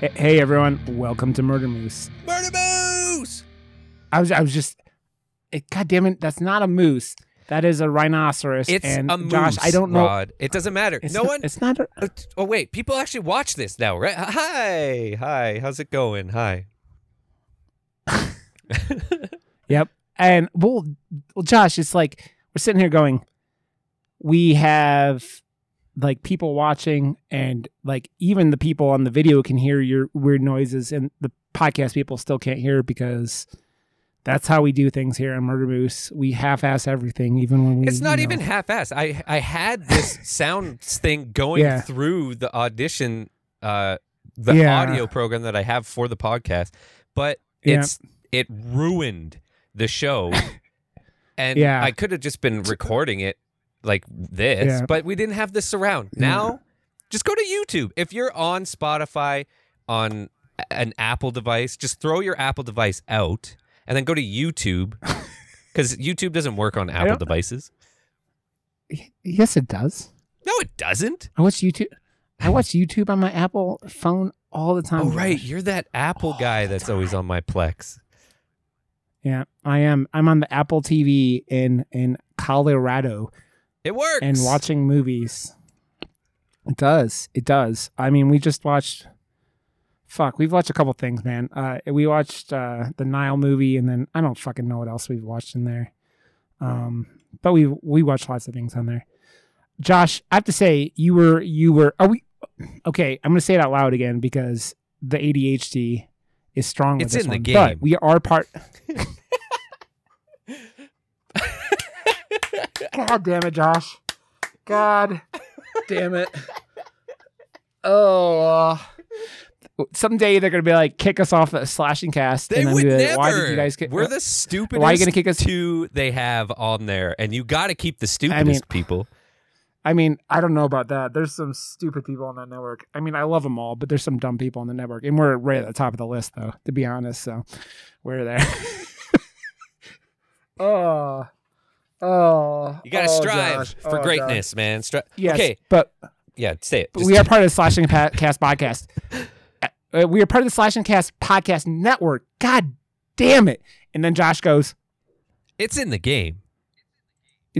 Hey- Hey everyone, welcome to Murder Moose. Murder Moose! I was I was just it, God damn it, that's not a moose. That is a rhinoceros. It's and a moose, Josh, I don't know. Rod. It doesn't matter. It's no not, one. It's not. A, Uh, Oh wait, people actually watch this now, right? Hi, hi. How's it going? Hi. yep. And well, well, Josh, it's like we're sitting here going, we have like people watching, and like even the people on the video can hear your weird noises, and the podcast people still can't hear because that's how we do things here on Murder Moose. We half-ass everything, even when we. It's not you know- even half-ass. I I had this sound thing going Yeah. through the audition, uh, the Yeah. audio program that I have for the podcast, but Yeah. it's it ruined the show, and Yeah. I could have just been recording it like this, Yeah. but we didn't have the surround. Yeah. Now, just go to YouTube. If you're on Spotify on an Apple device, just throw your Apple device out and then go to YouTube. Because YouTube doesn't work on Apple devices. Yes, it does. No, it doesn't. I watch YouTube. I watch YouTube on my Apple phone all the time. Oh, right. You're that Apple All guy that's always on my Plex. Yeah, I am. I'm on the Apple TV in in Colorado It works. and watching movies. It does. It does. I mean, we just watched. Fuck, we've watched a couple things, man. Uh, we watched uh, the Nile movie, and then I don't fucking know what else we've watched in there. Um, but we we watched lots of things on there. Josh, I have to say, you were you were. Are we okay? I'm gonna say it out loud again because the ADHD is strong. With It's in the game. but we are part. God damn it, Josh. God damn it. Oh. Someday they're gonna be like kick us off a slashing cast. They and would like, never. Why did you guys get? We're the stupidest Why are you gonna kick us- two they have on there, and you got to keep the stupidest people. I mean, I don't know about that. There's some stupid people on that network. I mean, I love them all, but there's some dumb people on the network, and we're right at the top of the list, though. To be honest, so we're there. oh, oh. You got to oh, strive Josh. for Oh, greatness, man. Stri- Yes, Okay, but yeah, say it. But we are part of the Slashing Cast podcast. Uh, we are part of the Slash and Cast podcast network. God damn it! And then Josh goes. it's in the game.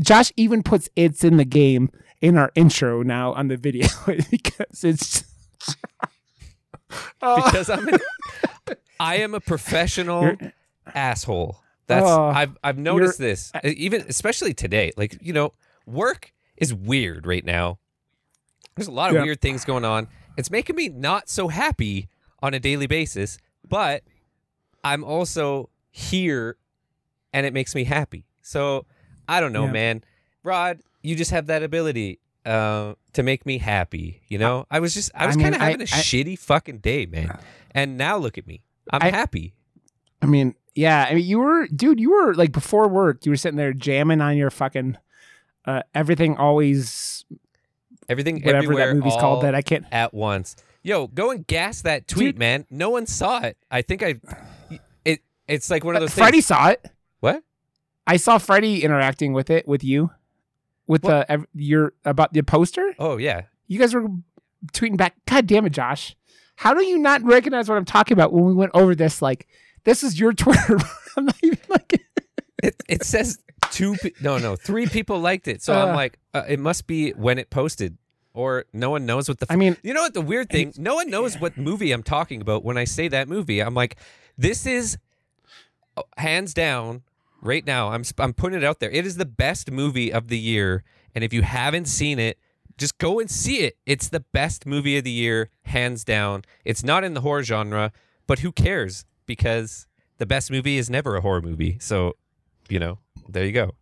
Josh even puts "It's in the game" in our intro now on the video because it's. Because I'm an, I am a professional You're- asshole. That's Oh, I've I've noticed this e, even especially today. Like you know, work is weird right now. There's a lot of Yeah. weird things going on. It's making me not so happy on a daily basis, but I'm also here, and it makes me happy. So I don't know, Yeah. man. Rod, you just have that ability uh, to make me happy. You know, I was just I I was kind of having a I- shitty fucking day, man. And now look at me. I'm I- happy. I mean, yeah. I mean, you were, dude. You were like before work. You were sitting there jamming on your fucking. Uh, everything always Everything whatever everywhere that movie's called that I can't. at once. Yo, go and gas that tweet, Dude. man. No one saw it. I think I it it's like one of those Freddie things. saw it. What? I saw Freddie interacting with it with you, with What? the ev- your about the poster. Oh yeah. You guys were tweeting back. God damn it, Josh! How do you not recognize what I'm talking about when we went over this? Like, this is your Twitter. I'm not even like. It it says two pe- no no, three people liked it. So I'm Uh. like uh, it must be when it posted or no one knows what the f- I mean, You know what the weird thing? No one knows what movie I'm talking about when I say that movie. I'm like this is uh, hands down right now. I'm I'm putting it out there. It is the best movie of the year and if you haven't seen it just go and see it. It's the best movie of the year, hands down. It's not in the horror genre, but who cares? Because the best movie is never a horror movie. So, you know, there you go.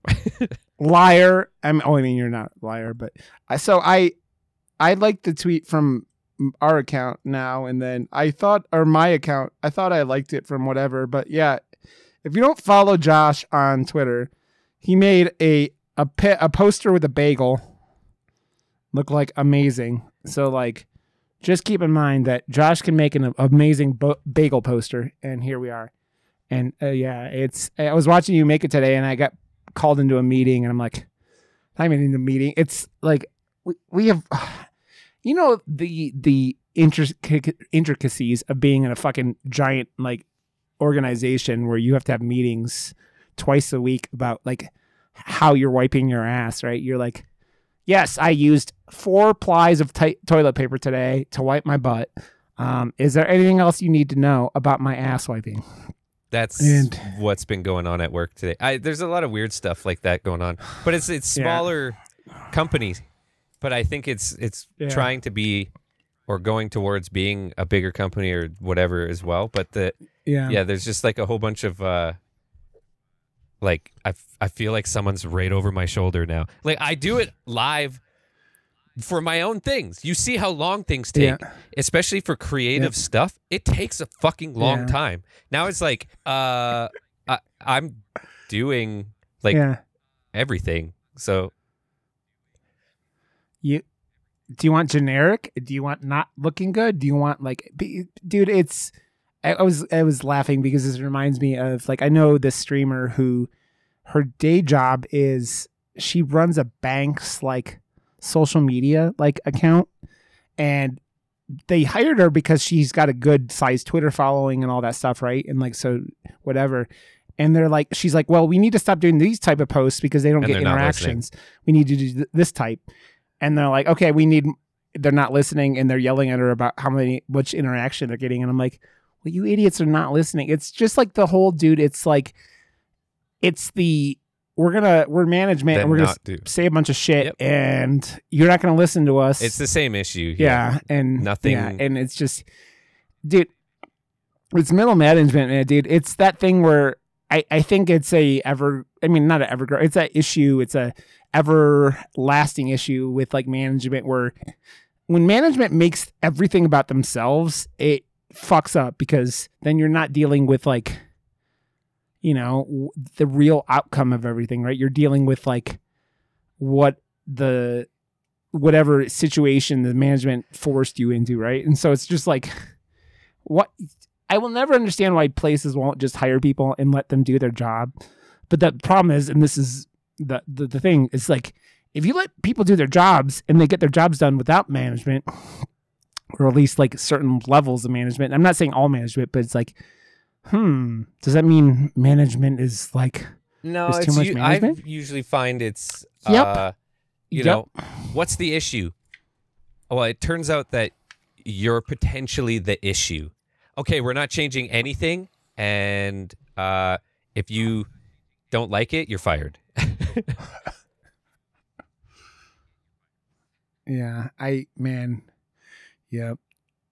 liar. I'm. Oh, I mean, you're not a liar, but I. So I, I liked the tweet from our account now, and then I thought, or my account, I thought I liked it from whatever. But yeah, if you don't follow Josh on Twitter, he made a a pi- a poster with a bagel, look like amazing. So like, just keep in mind that Josh can make an amazing bo- bagel poster, and here we are. And uh, yeah, it's. I was watching you make it today, and I got called into a meeting, and I'm like, I'm in a meeting. It's like we, we have, you know, the the intric- intricacies of being in a fucking giant like organization where you have to have meetings twice a week about like how you're wiping your ass, right? You're like, yes, I used four plies of t- toilet paper today to wipe my butt. Um, is there anything else you need to know about my ass wiping? That's And- what's been going on at work today. I, there's a lot of weird stuff like that going on, but it's it's Yeah. smaller companies. But I think it's it's Yeah. trying to be or going towards being a bigger company or whatever as well. But the Yeah. yeah, there's just like a whole bunch of uh like I, f- I feel like someone's right over my shoulder now. Like I do it live for my own things. You see how long things take, Yeah. especially for creative stuff. It takes a fucking long Yeah. time. Now it's like uh I, I'm doing like everything. So You do you want generic? Do you want not looking good? Do you want like be, dude, it's I, I was I was laughing because this reminds me of like I know this streamer who her day job is she runs a bank's like social media like account and they hired her because she's got a good sized Twitter following and all that stuff, right? And like so whatever. And they're like she's like, "Well, we need to stop doing these type of posts because they don't And get they're not listening. interactions. We need to do th- this type." And they're like, "Okay, we need they're not listening and they're yelling at her about how many which interaction they're getting." And I'm like, "Well, you idiots are not listening." It's just like the whole dude, it's like it's the we're gonna we're management then and we're gonna do. say a bunch of shit Yep. and you're not to listen to us. It's the same issue. yeah, and Nothing- yeah, and it's just, dude, it's middle management, man, dude. It's that thing where I I think it's a ever. I mean, not an ever. It's a issue. It's a everlasting issue with like management where when management makes everything about themselves, it fucks up because then you're not dealing with like you know the real outcome of everything right? You're dealing with like what the whatever situation the management forced you into right? And so it's just like what i will never understand why places won't just hire people and let them do their job. But the problem is and this is the the, the thing is like if you let people do their jobs and they get their jobs done without management or at least like certain levels of management i'm not saying all management but it's like hmm does that mean management is like No, it's too much management? I usually find it's Yep. uh, you Yep. know what's the issue? Well, it turns out that you're potentially the issue. Okay, we're not changing anything, and uh, if you don't like it, you're fired. Yeah, I man. Yep.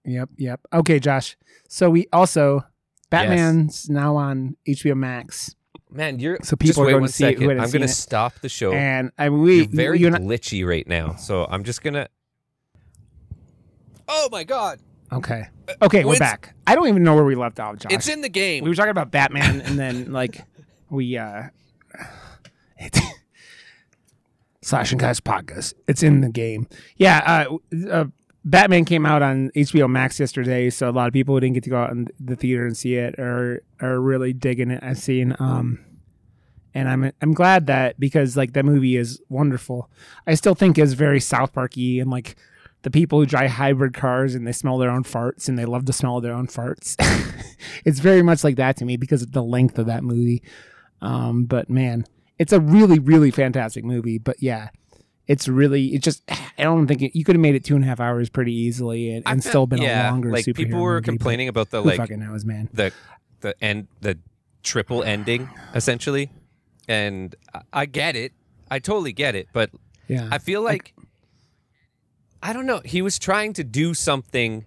Yep, yep. Okay, Josh. So we also Batman's now on HBO Max. Man, you're So people are going to see who second. I'm gonna it. stop the show. And I mean we you're very you and I- glitchy right now, so I'm just gonna. Oh my god! Okay. Okay, we're back. I don't even know where we left off, Josh. It's in the game. we were talking about Batman and then like we uh it, Slash and Cast podcast. It's in the game. Yeah, uh, uh Batman came out on HBO Max yesterday, so a lot of people who didn't get to go out in the theater and see it are are really digging it. I've seen um and I'm I'm glad that because like that movie is wonderful. I still think is very South Parky and like the people who drive hybrid cars and they smell their own farts and they love to smell their own farts. it's very much like that to me because of the length of that movie. Um, but man, it's a really, really fantastic movie. But yeah, it's really, it just, I don't think it, you could have made it two and a half hours pretty easily and, and still been yeah, a longer like people were movie, complaining about the like fucking knows, man? the the end the triple ending essentially and I- i get it i totally get it but Yeah. i feel like i don't know he was trying to do something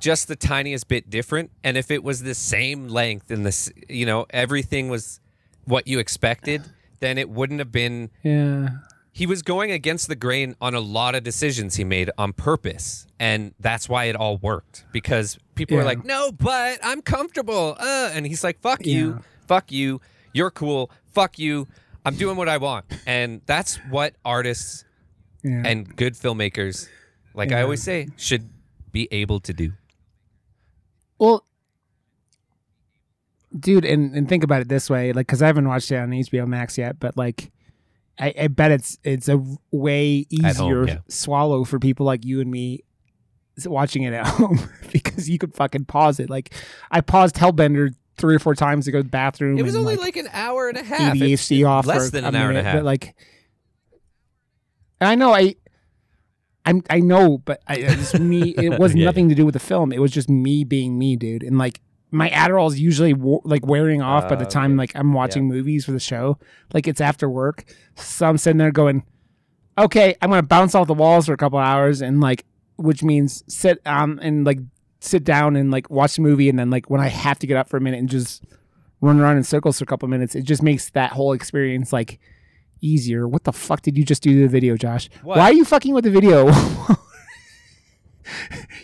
just the tiniest bit different and if it was the same length and this you know everything was what you expected then it wouldn't have been. Yeah. he was going against the grain on a lot of decisions he made on purpose and that's why it all worked because people were like no but i'm comfortable. Uh, and he's like fuck you. Fuck you. You're cool. Fuck you. I'm doing what i want. And that's what artists Yeah. and good filmmakers, like I always say, should be able to do. Well, dude, and, and think about it this way, like, because I haven't watched it on HBO Max yet, but like, I, I bet it's it's a way At home, easier yeah. swallow for people like you and me watching it at home because you could fucking pause it. Like, I paused Hellbender three or four times to go to the bathroom. It was and, only like, like an hour and a half. It's ADHD off less than a an hour and a half. But like, I know I, I'm I know, but I it's me. It was Yeah, nothing to do with the film. It was just me being me, dude. And like my Adderall is usually wo- like wearing off by the Uh, time okay. like I'm watching movies for the show. Like it's after work, so I'm sitting there going, okay, I'm gonna bounce off the walls for a couple hours, and like which means sit um and like sit down and like watch the movie, and then like when I have to get up for a minute and just run around in circles for a couple minutes, it just makes that whole experience like easier. What the fuck did you just do to the video, Josh? What? Why are you fucking with the video?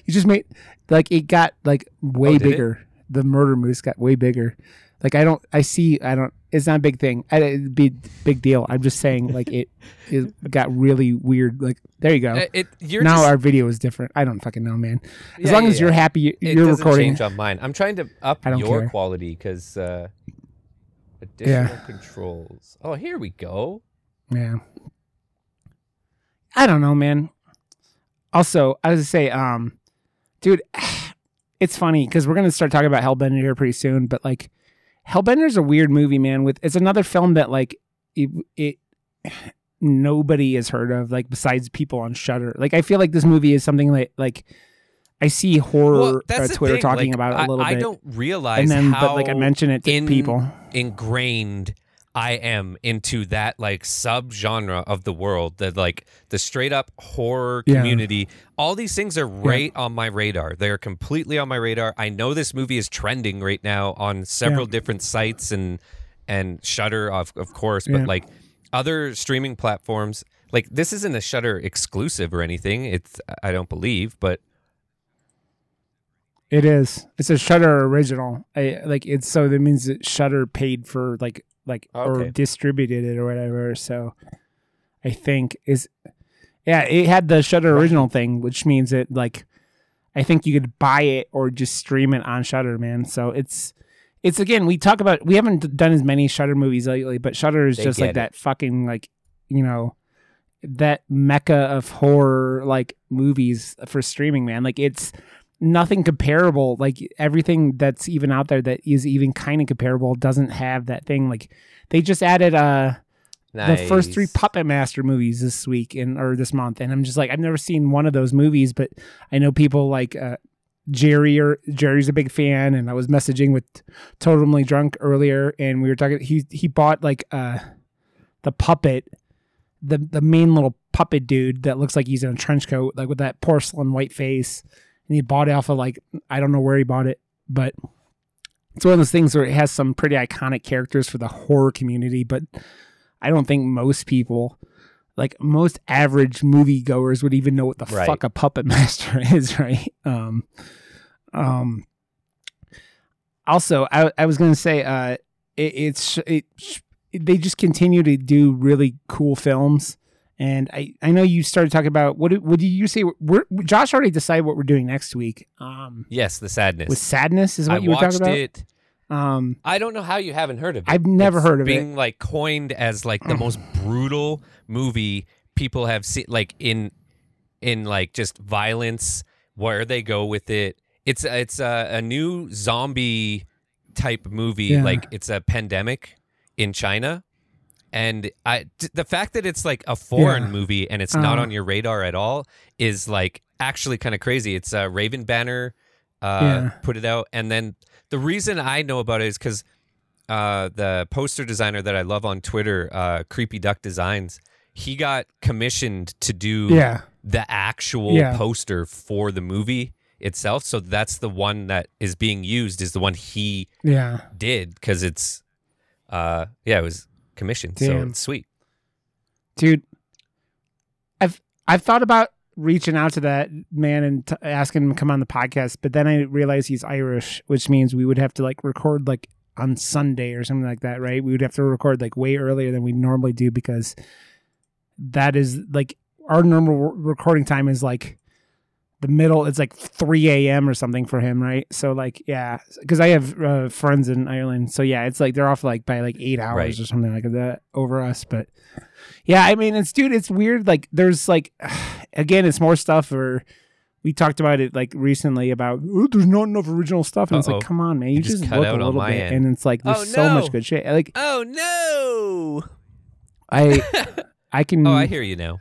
you just made like it got like way Oh, did it? The murder moose got way bigger. Like I don't, I see, I don't. It's not a big thing. I, it'd be big deal. I'm just saying, like it, it got really weird. Like there you go. Uh, it, you're now just, our video is different. I don't fucking know, man. As Yeah, long yeah, as you're yeah. happy, you- it you're doesn't recording. change on mine. I'm trying to up your care. quality because uh, additional Yeah. controls. Oh, here we go. Yeah. I don't know, man. Also, I was gonna say, um, dude, it's funny because we're gonna start talking about Hellbender here pretty soon, but like, Hellbender's a weird movie, man. With it's another film that like it, it nobody has heard of, like besides people on Shudder. Like, I feel like this movie is something like like I see horror Well, uh, Twitter talking like, about it a little I bit, I don't realize and then how but like I mention it to in- people. ingrained I am into that like subgenre of the world, the like the straight up horror Yeah. community. All these things are right on my radar. They are completely on my radar. I know this movie is trending right now on several different sites and and Shudder of of course, but Yeah. like other streaming platforms. Like this isn't a Shudder exclusive or anything. It's I don't believe, but It is. It's a Shudder original. I, like it's so that means that Shudder paid for like like or distributed it or whatever. So I think is yeah, it had the Shudder original thing, which means that like I think you could buy it or just stream it on Shudder, man. So it's it's again we talk about we haven't done as many Shudder movies lately, but Shudder is They just like it. that fucking like you know that mecca of horror like movies for streaming, man. Like it's nothing comparable. Like everything that's even out there that is even kind of comparable doesn't have that thing. Like they just added uh the first three. Puppet Master movies this week and or this month, and I'm just like I've never seen one of those movies, but I know people like uh, Jerry or Jerry's a big fan, and I was messaging with Totally Drunk earlier, and we were talking. He he bought like uh the puppet, the the main little puppet dude that looks like he's in a trench coat, like with that porcelain white face, and he bought it off of like I don't know where he bought it, but it's one of those things where it has some pretty iconic characters for the horror community, but I don't think most people, like most average moviegoers, would even know what the Right. fuck a puppet master is, right? Um, um. Also, I I was gonna say, uh, it, it's it, they just continue to do really cool films. And I, I know you started talking about what what did you say? We're, Josh already decided what we're doing next week. Um, Yes, the sadness. with sadness is what I you were talking about. it. Um, I don't know how you haven't heard of it. I've never It's heard of it. being like coined as like the most brutal movie people have seen, like in in like just violence. Where they go with it, it's it's a, a new zombie type movie. Yeah. Like it's a pandemic in China, and I d- the fact that it's like a foreign Yeah. movie and it's not Uh-huh. on your radar at all is like actually kind of crazy. It's uh, Raven Banner uh, Yeah. put it out, and then the reason I know about it is because uh, the poster designer that I love on Twitter, uh, Creepy Duck Designs, he got commissioned to do yeah, the actual poster for the movie itself. So that's the one that is being used is the one he yeah. did because it's, uh, yeah, it was commissioned. So it's sweet. dude i've i've thought about reaching out to that man and t- asking him to come on the podcast but then i realized he's irish which means we would have to like record like on sunday or something like that right we would have to record like way earlier than we normally do because that is like our normal recording time is like the middle. It's like 3 a.m. or something for him, right? So like, yeah, because I have uh, friends in Ireland, so yeah, it's like they're off like by like eight hours Right. or something like that over us. But yeah, I mean, it's dude, it's weird. Like, there's like, again, it's more stuff or. We talked about it like recently about "Oh, there's not enough original stuff, and it's Uh-oh. like, come on, man, you, You just just, cut look out a little bit, end. and it's like there's Oh, so much good shit. Like Oh no! I, I can. Oh, I hear you now.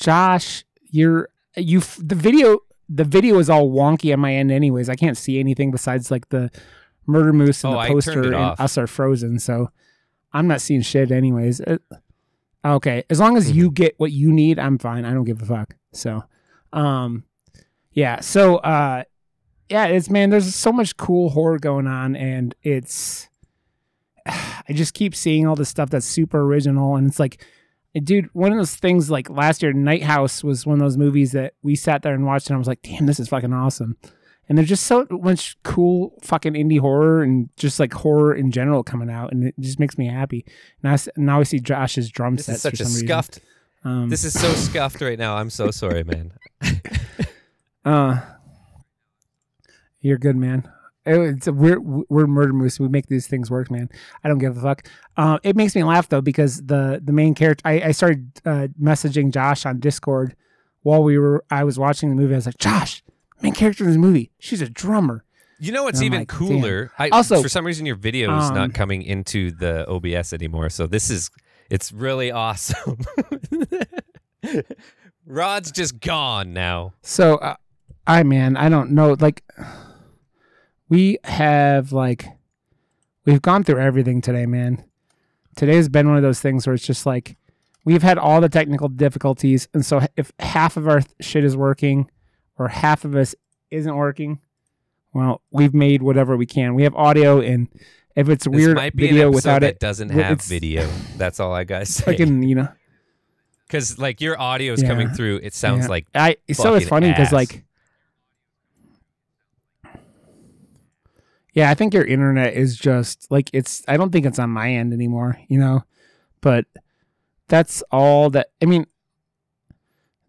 Josh, you're you. f- The video, the video is all wonky on my end, anyways. I can't see anything besides like the murder moose and Oh, the poster, and off. us are frozen. So I'm not seeing shit, anyways. Uh, okay, as long as Mm-hmm. you get what you need, I'm fine. I don't give a fuck. So, um, yeah. So, uh, yeah, it's man. There's so much cool horror going on, and it's. I just keep seeing all this stuff that's super original, and it's like dude one of those things like last year night house was one of those movies that we sat there and watched and i was like damn this is fucking awesome and there's just so much cool fucking indie horror and just like horror in general coming out and it just makes me happy now, I now i see josh's drum set. This is such a scuffed. um, This is so scuffed right now. I'm so sorry, man. uh you're good man it's a, we're we're murder moose. We make these things work, man. I don't give a fuck. Uh, it makes me laugh though because the the main character. I, I started uh, messaging Josh on Discord while we were. I was watching the movie. I was like, Josh, main character in this movie. She's a drummer. You know what's even like, cooler? I, Also, for some reason, your video is um, not coming into the OBS anymore. So this is it's really awesome. Rod's just gone now. So, uh, I man, I don't know. Like, we have like, we've gone through everything today, man. Today's been one of those things where it's just like, we've had all the technical difficulties, and so if half of our shit is working, or half of us isn't working, well, we've made whatever we can. We have audio, and if it's This weird might be an video without it, doesn't have video. That's all I gotta say. fucking, you know. Because like your audio is Yeah. coming through, it sounds Yeah. like I so it's funny because like yeah, I think your internet is just like it's. I don't think it's on my end anymore, you know. But that's all that. I mean,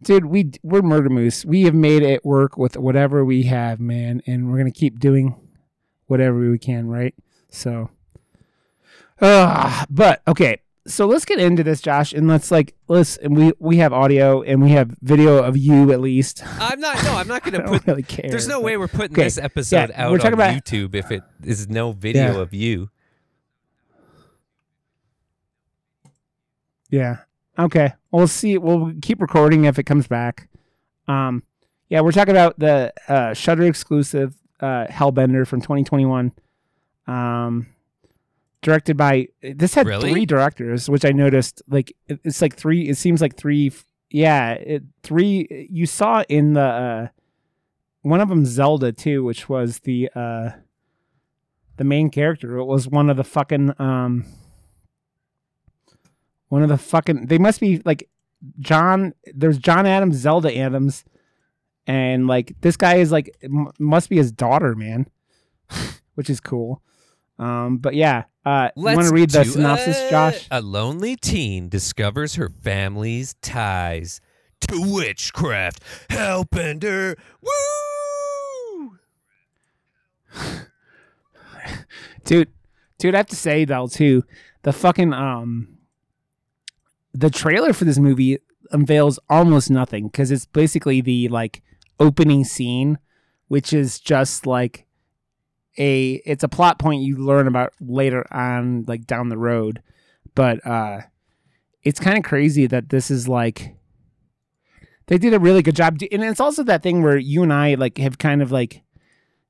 dude, we we're Murder Moose. We have made it work with whatever we have, man, and we're gonna keep doing whatever we can, right? So, uh, but okay. So let's get into this, Josh, and let's like let's and we we have audio and we have video of you at least. I'm not. No, I'm not gonna don't put. really care. There's no but- way we're putting Okay, this episode yeah, out we're on talking about- YouTube if it is no video Yeah. of you. Yeah. Okay. We'll see. We'll keep recording if it comes back. Um, yeah, we're talking about the uh, Shudder exclusive uh, Hellbender from 2021. Um, directed by this had Really? three directors, which I noticed. Like it's like three. It seems like three. Yeah, it, three. You saw in the uh, one of them Zelda too, which was the uh, the main character. It was one of the fucking um one of the fucking they must be like John there's John Adams, Zelda Adams, and like this guy is like m- must be his daughter, man. Which is cool. Um but yeah, uh you want Let's to read the synopsis, it. Josh? A lonely teen discovers her family's ties to witchcraft. Hellbender. Woo! dude dude i have to say though too the fucking um the trailer for this movie unveils almost nothing because it's basically the like opening scene which is just like a it's a plot point you learn about later on like down the road. But uh it's kind of crazy that this is like they did a really good job. And it's also that thing where you and i like have kind of like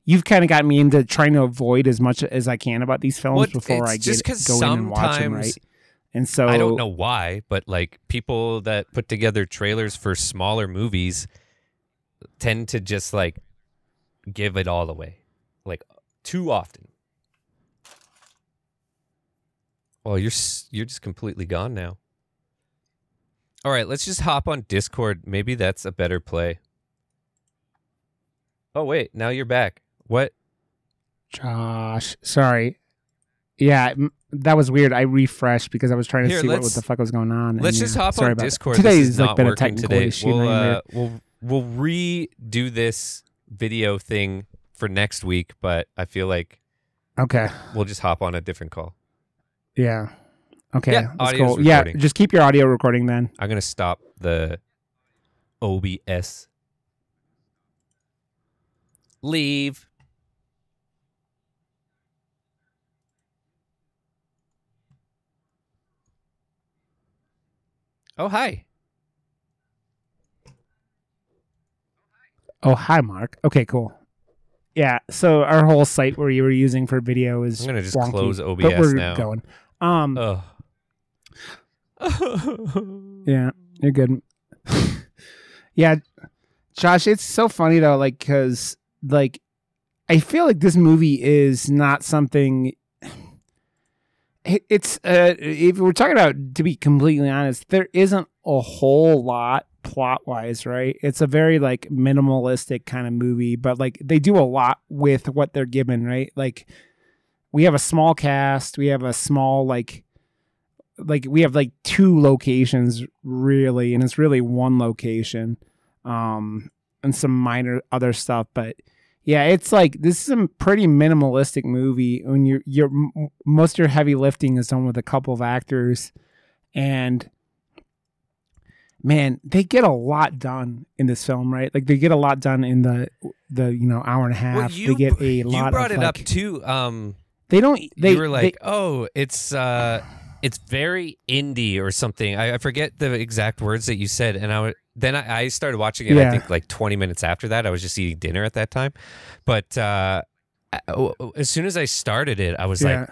you've kind of got me into trying to avoid as much as I can about these films What- before I just get go in and watch them, right? And so I don't know why, but like people that put together trailers for smaller movies tend to just like give it all away, too often. Well, you're you're just completely gone now. All right, let's just hop on Discord. Maybe that's a better play. Oh wait, now you're back. What? Josh, sorry. Yeah, m- that was weird. I refreshed because I was trying to Here, see what, what the fuck was going on. Let's yeah, just hop on that. Discord. Today this has is like not been a technical today. issue. We'll, uh, we'll we'll redo this video thing for next week, but I feel like okay. we'll just hop on a different call. Yeah. Okay. Yeah, that's cool. Yeah, just keep your audio recording then. I'm gonna stop the OBS. Leave. Oh hi. Oh, hi, Mark. Okay, cool. Yeah. So our whole site where you were using for video is I'm gonna just wonky, close but we're now. going. Um. Ugh. Yeah, you're good. yeah, Josh, it's so funny though, like, cause like, I feel like this movie is not something. it- It's uh, if we're talking about to be completely honest, there isn't a whole lot plot wise, right? It's a very like minimalistic kind of movie, but like they do a lot with what they're given, right? Like we have a small cast, we have a small like like we have like two locations really and it's really one location um and some minor other stuff but yeah it's like this is a pretty minimalistic movie when you're you're most of your heavy lifting is done with a couple of actors and man they get a lot done in this film right like they get a lot done in the the you know hour and a half Well, they get a lot. Of. You brought of it like, up too. Um, they don't they you were like, they- "Oh, it's uh, it's very indie or something." I, I forget the exact words that you said, and I then I, I started watching it. I think like 20 minutes after that. I was just eating dinner at that time, but uh, as soon as I started it, I was yeah like,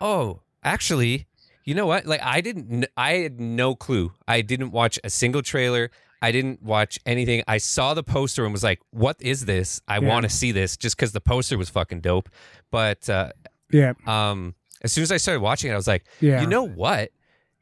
"Oh, actually." You know what? Like I didn't I had no clue. I didn't watch a single trailer. I didn't watch anything. I saw the poster and was like, "What is this? I Yeah. want to see this." Just cuz the poster was fucking dope. But uh yeah um as soon as I started watching it, I was like, yeah you know what?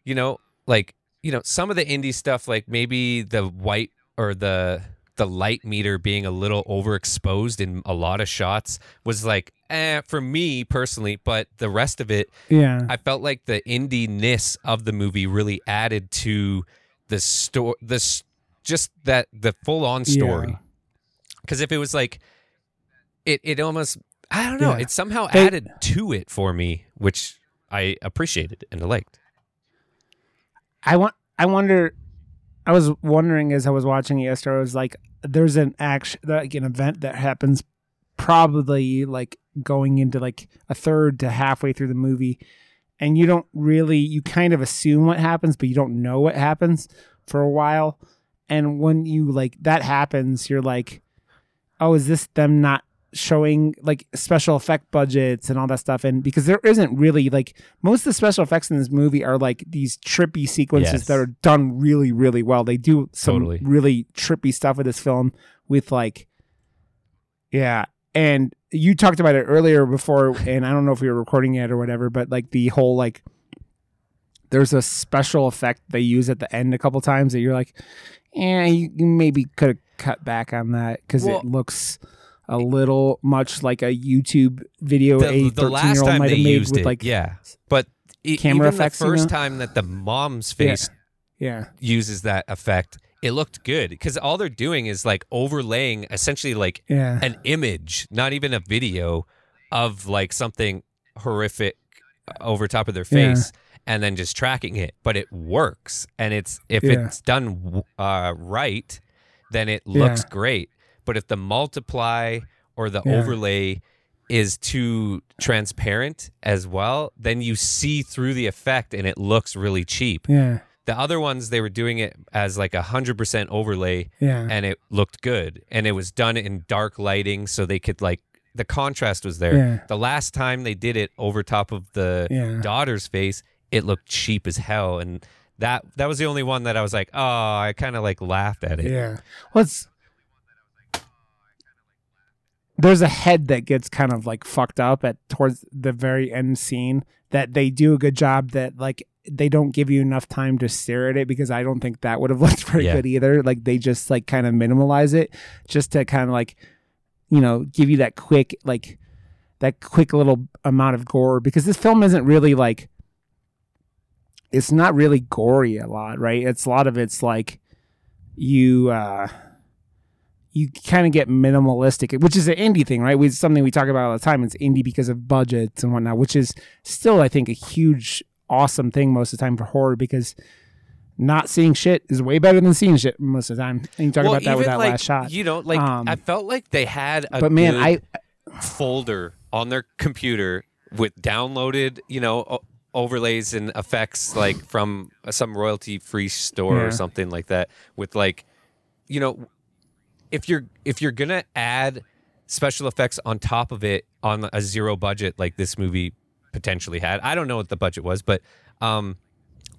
You know, like, you know, some of the indie stuff, like maybe the white or the the light meter being a little overexposed in a lot of shots was like, eh, for me personally, but the rest of it, yeah I felt like the indie-ness of the movie really added to the story this just that the full-on story. Yeah. Because if it was like it it almost I don't know, Yeah. it somehow They- added to it for me, which I appreciated and liked. I want. I wonder. I was wondering as I was watching it yesterday. I was like, "There's an action, like an event that happens, probably like going into like a third to halfway through the movie, and you don't really, you kind of assume what happens, but you don't know what happens for a while. And when you like that happens, you're like, "Oh, is this them not?" Showing like special effect budgets and all that stuff and because there isn't really like most of the special effects in this movie are like these trippy sequences Yes. that are done really really well they do some Totally. really trippy stuff with this film with like yeah and you talked about it earlier before and i don't know if we were recording it or whatever but like the whole like there's a special effect they use at the end a couple times that you're like yeah you, you maybe could have cut back on that because Well- it looks a little much like a YouTube video The, a 13 last year old time might they have made used with it, like yeah, but e- camera even effects, the you first know? time that the mom's face yeah uses that effect, it looked good because all they're doing is like overlaying essentially like yeah an image, not even a video of like something horrific over top of their Yeah. face and then just tracking it. But it works. And it's if Yeah. it's done uh, right, then it looks great. But if the multiply or the Yeah. overlay is too transparent as well, then you see through the effect and it looks really cheap. yeah The other ones, they were doing it as like a 100% overlay yeah and it looked good and it was done in dark lighting so they could like the contrast was there Yeah. the last time they did it over top of the Yeah. daughter's face it looked cheap as hell and that that was the only one that i was like oh i kind of like laughed at it Yeah. Well, it's there's a head that gets kind of like fucked up at towards the very end scene that they do a good job that like they don't give you enough time to stare at it because I don't think that would have looked very Yeah. good either. Like they just like kind of minimalize it just to kind of like you know give you that quick like that quick little amount of gore because this film isn't really like it's not really gory a lot, right? It's a lot of it's like you uh you kind of get minimalistic, which is an indie thing, right? It's something we talk about all the time. It's indie because of budgets and whatnot, which is still, I think, a huge, awesome thing most of the time for horror because not seeing shit is way better than seeing shit most of the time. And you talk Well, about that with that like, last shot. You know, like Um, I felt like they had a but man, I folder on their computer with downloaded, you know, overlays and effects like from some royalty free store Yeah. or something like that with like you know if you're if you're going to add special effects on top of it on a zero budget like this movie potentially had. I don't know what the budget was, but um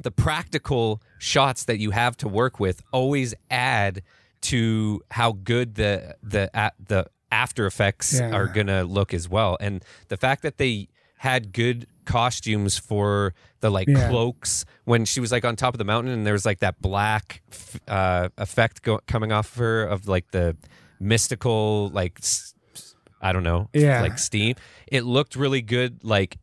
the practical shots that you have to work with always add to how good the the a- the after effects Yeah. are gonna look as well. And the fact that they had good costumes for the like Yeah. cloaks when she was like on top of the mountain and there was like that black uh, effect go- coming off of her of like the mystical like s- I don't know Yeah. like steam. It looked really good like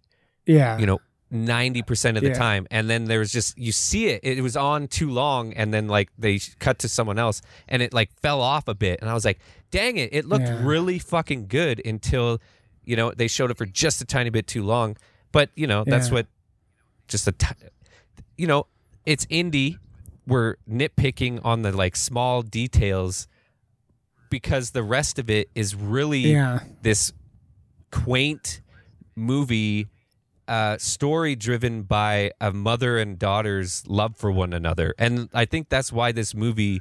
yeah, you know 90% of the Yeah. time and then there was just you see it it was on too long and then like they cut to someone else and it like fell off a bit and i was like dang it it looked Yeah. really fucking good until you know they showed it for just a tiny bit too long but you know that's Yeah. what just a ti- you know it's indie we're nitpicking on the like small details because the rest of it is really yeah, this quaint movie uh, story driven by a mother and daughter's love for one another. And I think that's why this movie,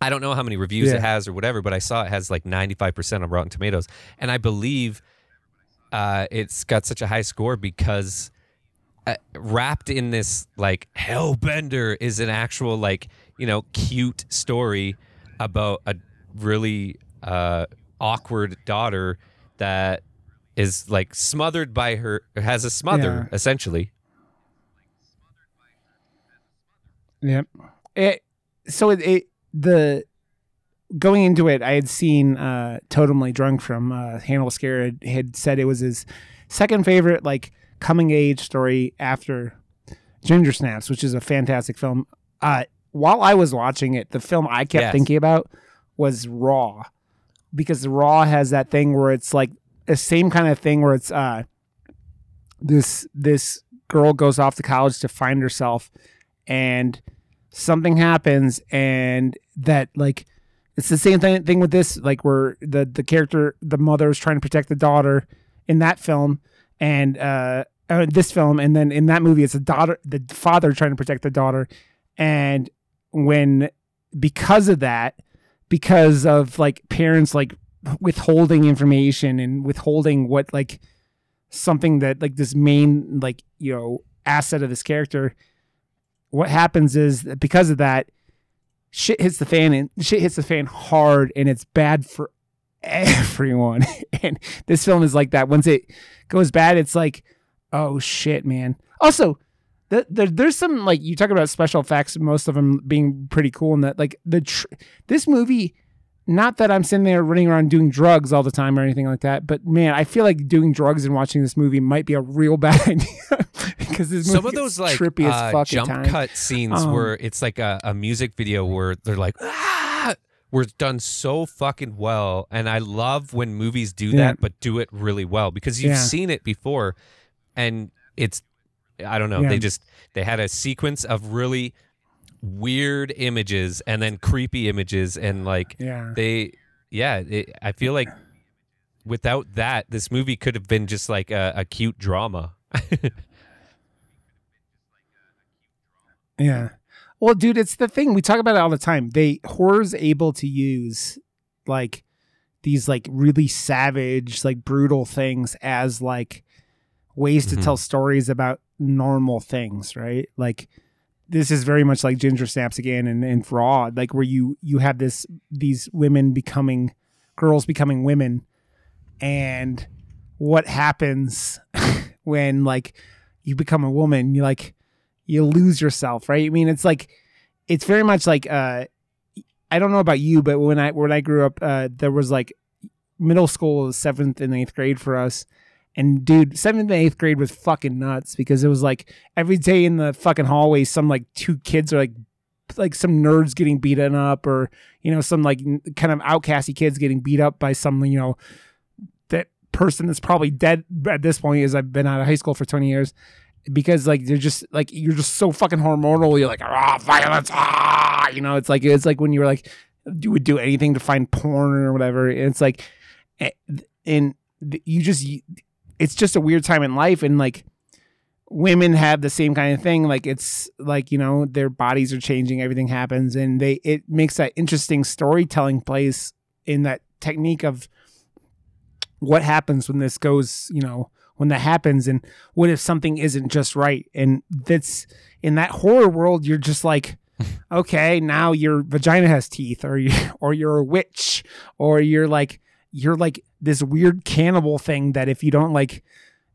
I don't know how many reviews Yeah. it has or whatever, but I saw it has like 95% on Rotten Tomatoes. And I believe uh, it's got such a high score because uh, wrapped in this like hellbender is an actual like, you know, cute story about a really uh, awkward daughter that is like smothered by her has a smother Yeah. essentially Yep. It, so it, it the going into it, I had seen uh, Totally Drunk from uh, Hannibal Scare had, had said it was his second favorite like coming age story after Ginger Snaps, which is a fantastic film. Uh, while I was watching it, the film I kept Yes. thinking about was Raw, because Raw has that thing where it's like the same kind of thing where it's uh this this girl goes off to college to find herself and something happens and that like it's the same thing, thing with this like where the the character the mother is trying to protect the daughter in that film and uh, uh this film. And then in that movie it's the daughter the father trying to protect the daughter. And when because of that because of like parents like withholding information and withholding what like something that like this main like you know asset of this character what happens is because of that shit hits the fan and shit hits the fan hard and it's bad for everyone. And this film is like that. Once it goes bad it's like oh shit man. Also the, the, there's some like you talk about special effects most of them being pretty cool and that like the tr- this movie not that I'm sitting there running around doing drugs all the time or anything like that, but man, I feel like doing drugs and watching this movie might be a real bad idea because this some of those like trippy as uh, fuck jump times. cut scenes Um, where it's like a, a music video where they're like ah where it's done so fucking well and i love when movies do Yeah. that but do it really well because you've Yeah. seen it before and it's i don't know Yeah. they just they had a sequence of really weird images and then creepy images and like Yeah, they yeah it, i feel like without that this movie could have been just like a, a cute drama yeah. Well, dude, it's the thing we talk about it all the time. They horror's able to use like these like really savage, like brutal things as like ways to Mhm. tell stories about normal things, right? Like this is very much like Ginger Snaps again and, and Raw, like where you you have this these women becoming girls becoming women and what happens when like you become a woman, you like you lose yourself, right? I mean, it's like it's very much like uh I don't know about you, but when I when I grew up, uh there was like middle school seventh and eighth grade for us. And dude, seventh and eighth grade was fucking nuts because it was like every day in the fucking hallway, some like two kids are like like some nerds getting beaten up or you know some like kind of outcasty kids getting beat up by some you know that person that's probably dead at this point as I've been out of high school for 20 years because like they're just like you're just so fucking hormonal you're like ah violence ah you know it's like it's like when you were like you would do anything to find porn or whatever it's like eh, and you just it's just a weird time in life and like women have the same kind of thing like it's like you know their bodies are changing everything happens and they it makes that interesting storytelling place in that technique of what happens when this goes you know when that happens and what if something isn't just right? And that's in that horror world you're just like okay now your vagina has teeth or you or you're a witch or you're like you're like this weird cannibal thing that if you don't like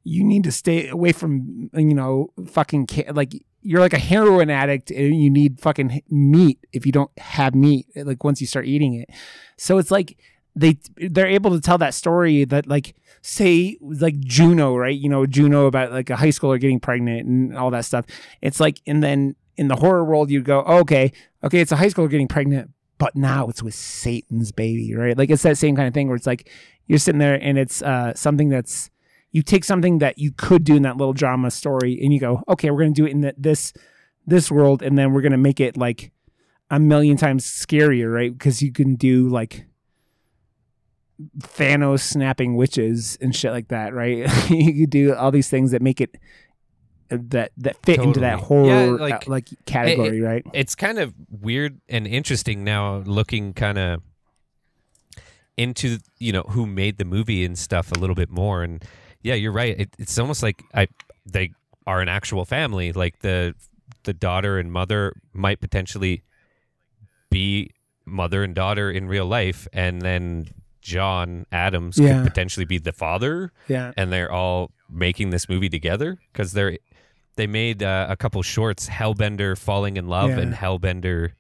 you need to stay away from you know fucking ca- like you're like a heroin addict and you need fucking meat if you don't have meat like once you start eating it. So it's like they they're able to tell that story that like say like Juno right? You know Juno about like a high schooler getting pregnant and all that stuff. It's like and then in the horror world you go oh, okay. Okay it's a high schooler getting pregnant but now it's with Satan's baby right like it's that same kind of thing where it's like you're sitting there and it's uh something that's you take something that you could do in that little drama story and you go, okay, we're going to do it in the, this this world, and then we're going to make it like a million times scarier, right? Because you can do like Thanos snapping witches and shit like that, right? you could do all these things that make it that that fit totally. into that horror yeah, like, uh, like category, it, right? It's kind of weird and interesting now, looking kind of into you know who made the movie and stuff a little bit more and yeah, you're right. It, it's almost like I they are an actual family. Like the the daughter and mother might potentially be mother and daughter in real life, and then John Adams yeah. could potentially be the father. Yeah, and they're all making this movie together because they're they made uh, a couple shorts, Hellbender Falling in Love yeah. and Hellbender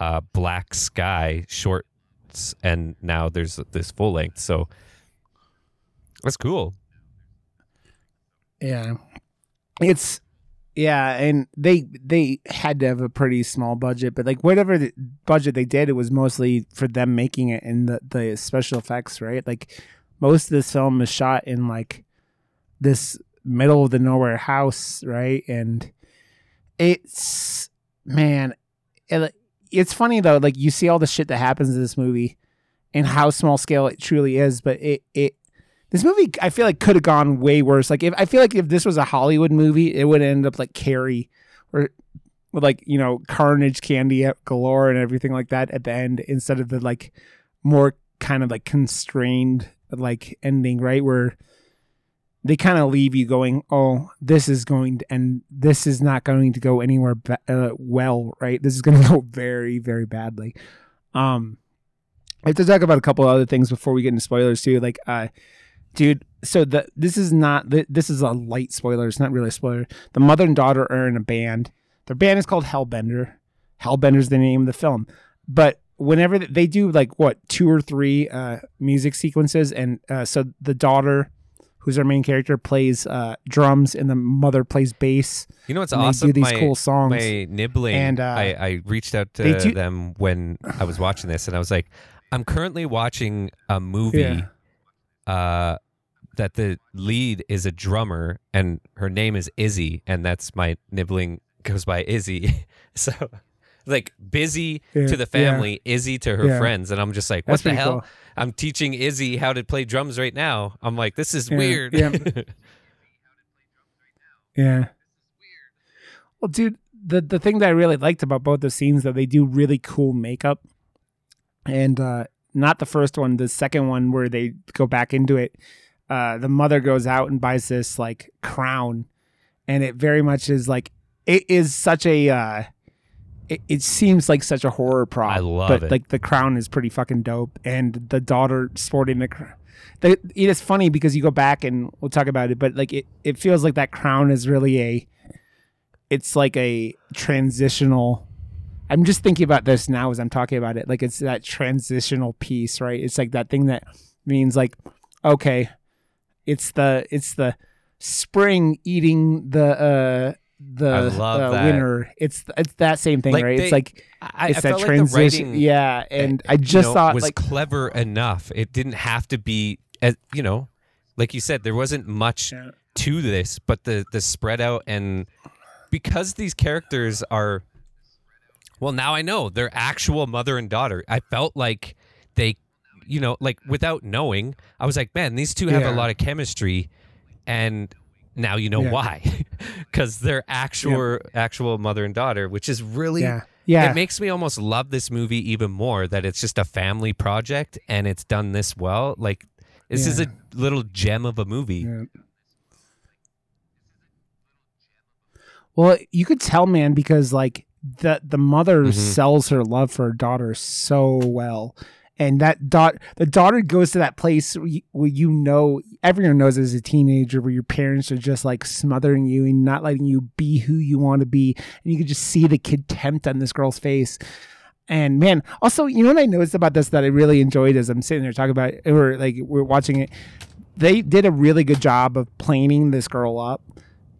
uh, Black Sky shorts, and now there's this full length. So that's cool. Yeah. It's yeah, and they they had to have a pretty small budget, but like whatever the budget they did, it was mostly for them making it and the the special effects, right? Like most of this film is shot in like this middle of the nowhere house, right? And it's man, it, it's funny though. Like you see all the shit that happens in this movie, and how small scale it truly is, but it it this movie I feel like could have gone way worse. Like if I feel like if this was a Hollywood movie, it would end up like Carrie, or with like you know carnage, candy galore, and everything like that at the end, instead of the like more kind of like constrained like ending, right? Where they kind of leave you going, "Oh, this is going to and this is not going to go anywhere uh, well, right? This is going to go very, very badly." Um, I have to talk about a couple other things before we get into spoilers too. Like, uh, dude. So the this is not this is a light spoiler. It's not really a spoiler. The mother and daughter are in a band. Their band is called Hellbender. Hellbender's the name of the film. But whenever they do like what two or three uh, music sequences, and uh, so the daughter, who's our main character, plays uh, drums, and the mother plays bass. You know what's awesome? do these my, cool songs. My nibbling. And uh, I, I reached out to do, them when I was watching this, and I was like, I'm currently watching a movie. Yeah. Uh, that the lead is a drummer and her name is Izzy, and that's my nibbling goes by Izzy. so like busy yeah, to the family, yeah. Izzy to her yeah. friends, and I'm just like, what that's the hell? Cool. I'm teaching Izzy how to play drums right now. I'm like, this is weird. Yeah. yeah. Well, dude, the the thing that I really liked about both the scenes that they do really cool makeup, and uh not the first one, the second one where they go back into it uh, the mother goes out and buys this like crown, and it very much is like it is such a. Uh, it, it seems like such a horror prop. I love but, it. Like the crown is pretty fucking dope, and the daughter sporting the. crown. it is funny because you go back and we'll talk about it, but like it, it feels like that crown is really a. It's like a transitional. I'm just thinking about this now as I'm talking about it. Like it's that transitional piece, right? It's like that thing that means like okay, it's the it's the spring eating the uh the uh, that. It's it's that same thing, Like, right? they- it's like I, it's I that felt transition. like yeah, and uh, I just you know, thought was like clever enough. It didn't have to be, as you know, like you said, there wasn't much Yeah. to this, but the the spread out and because these characters are, well, now I know they're actual mother and daughter. I felt like they, you know, like without knowing, I was like, man, these two have Yeah. a lot of chemistry, and now you know Yeah. why, because they're actual actual mother and daughter, which is really yeah, yeah, it makes me almost love this movie even more that it's just a family project and it's done this well. Like this is a little gem of a movie. Yeah. Well, you could tell, man, because like the the mother Mhm. sells her love for her daughter so well, and that dot the daughter goes to that place where you, where you know everyone knows as a teenager where your parents are just like smothering you and not letting you be who you want to be, and you can just see the contempt on this girl's face. And man, also, you know what I noticed about this that I really enjoyed as I'm sitting there talking about it, or like we're watching it. They did a really good job of planing this girl up,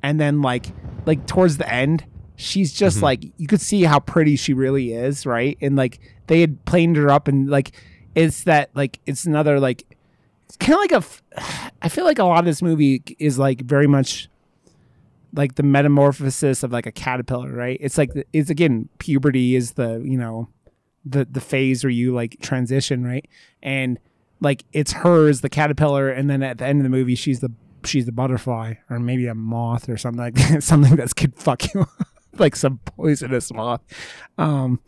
and then like like towards the end, she's just Mhm. like you could see how pretty she really is, right? And like they had planed her up, and like it's that like it's another like it's kind of like a i feel like a lot of this movie is like very much like the metamorphosis of like a caterpillar, right? It's like it's again puberty is the you know the the phase where you like transition, right? And like it's hers the caterpillar, and then at the end of the movie, she's the she's the butterfly, or maybe a moth or something like that, something that's could fuck you, like some poisonous moth. Um,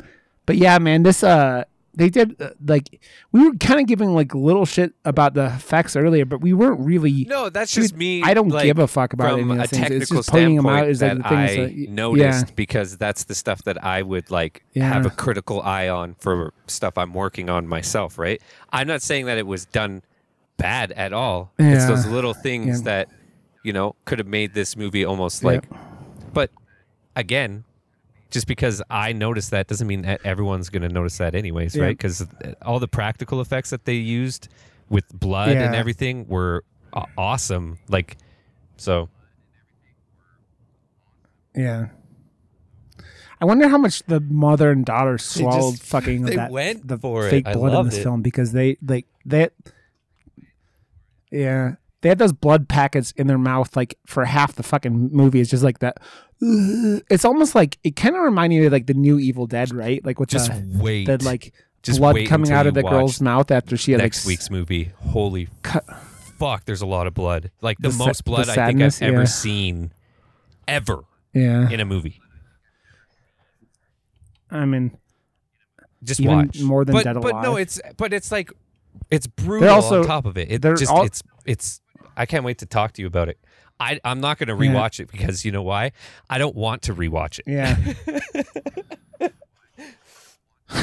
but yeah, man, this uh. They did uh, like we were kind of giving like little shit about the effects earlier, but we weren't really. No, that's Dude, just me. I don't like, give a fuck about from any a of those things. It's technical just pointing them out like that the things I that noticed yeah. because that's the stuff that I would like Yeah. have a critical eye on for stuff I'm working on myself. Right? I'm not saying that it was done bad at all. It's those little things Yeah. that you know could have made this movie almost Yeah. like. But again, just because I noticed that doesn't mean that everyone's going to notice that anyways, Yeah. right? Because all the practical effects that they used with blood and everything were awesome. Like, so Yeah. I wonder how much the mother and daughter swallowed just- fucking they that went the for it. fake I blood in this it. film because they like that. Yeah, they had those blood packets in their mouth like for half the fucking movie. It's just like that. Mm-hmm. It's almost like it kind of reminded me of like the new Evil Dead, right? Like with just the, wait. the like Just blood wait coming out of the girl's mouth after she had next like week's movie. Holy cut. fuck! There's a lot of blood. Like the, The sa- most the blood I think I've ever yeah. seen, ever Yeah, in a movie. I mean, Just Even watch more than but, Dead But no, it's but it's like it's brutal also- on top of it. It just all- it's it's. I can't wait to talk to you about it. I I'm not going to Yeah. rewatch it because you know why? I don't want to rewatch it. Yeah.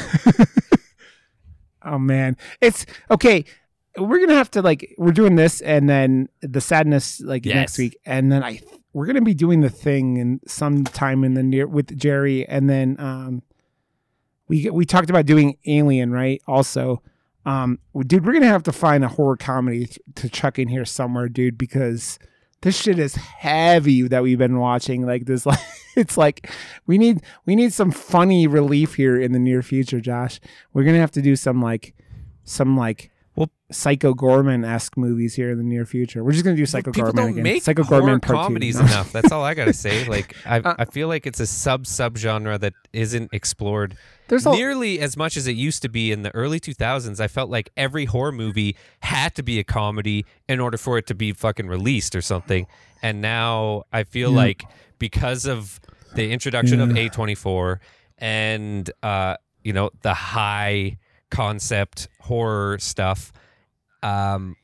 oh man, it's okay. We're gonna have to like we're doing this and then the sadness like next week and then I we're gonna be doing the thing in sometime in the near with Jerry and then um we we talked about doing Alien right also um dude we're gonna have to find a horror comedy th- to chuck in here somewhere dude because this shit is heavy that we've been watching like this like it's like we need we need some funny relief here in the near future josh. We're gonna have to do some like some like Well- psycho goreman esque movies here in the near future we're just gonna do psycho People goreman don't again make psycho goreman part two. enough. That's all I gotta say. Like I, Uh, I feel like it's a sub sub genre that isn't explored there's a nearly as much as it used to be in the early 2000s. I felt like every horror movie had to be a comedy in order for it to be fucking released or something. And now I feel Yeah. like because of the introduction of A24 and uh, you know the high concept horror stuff, um,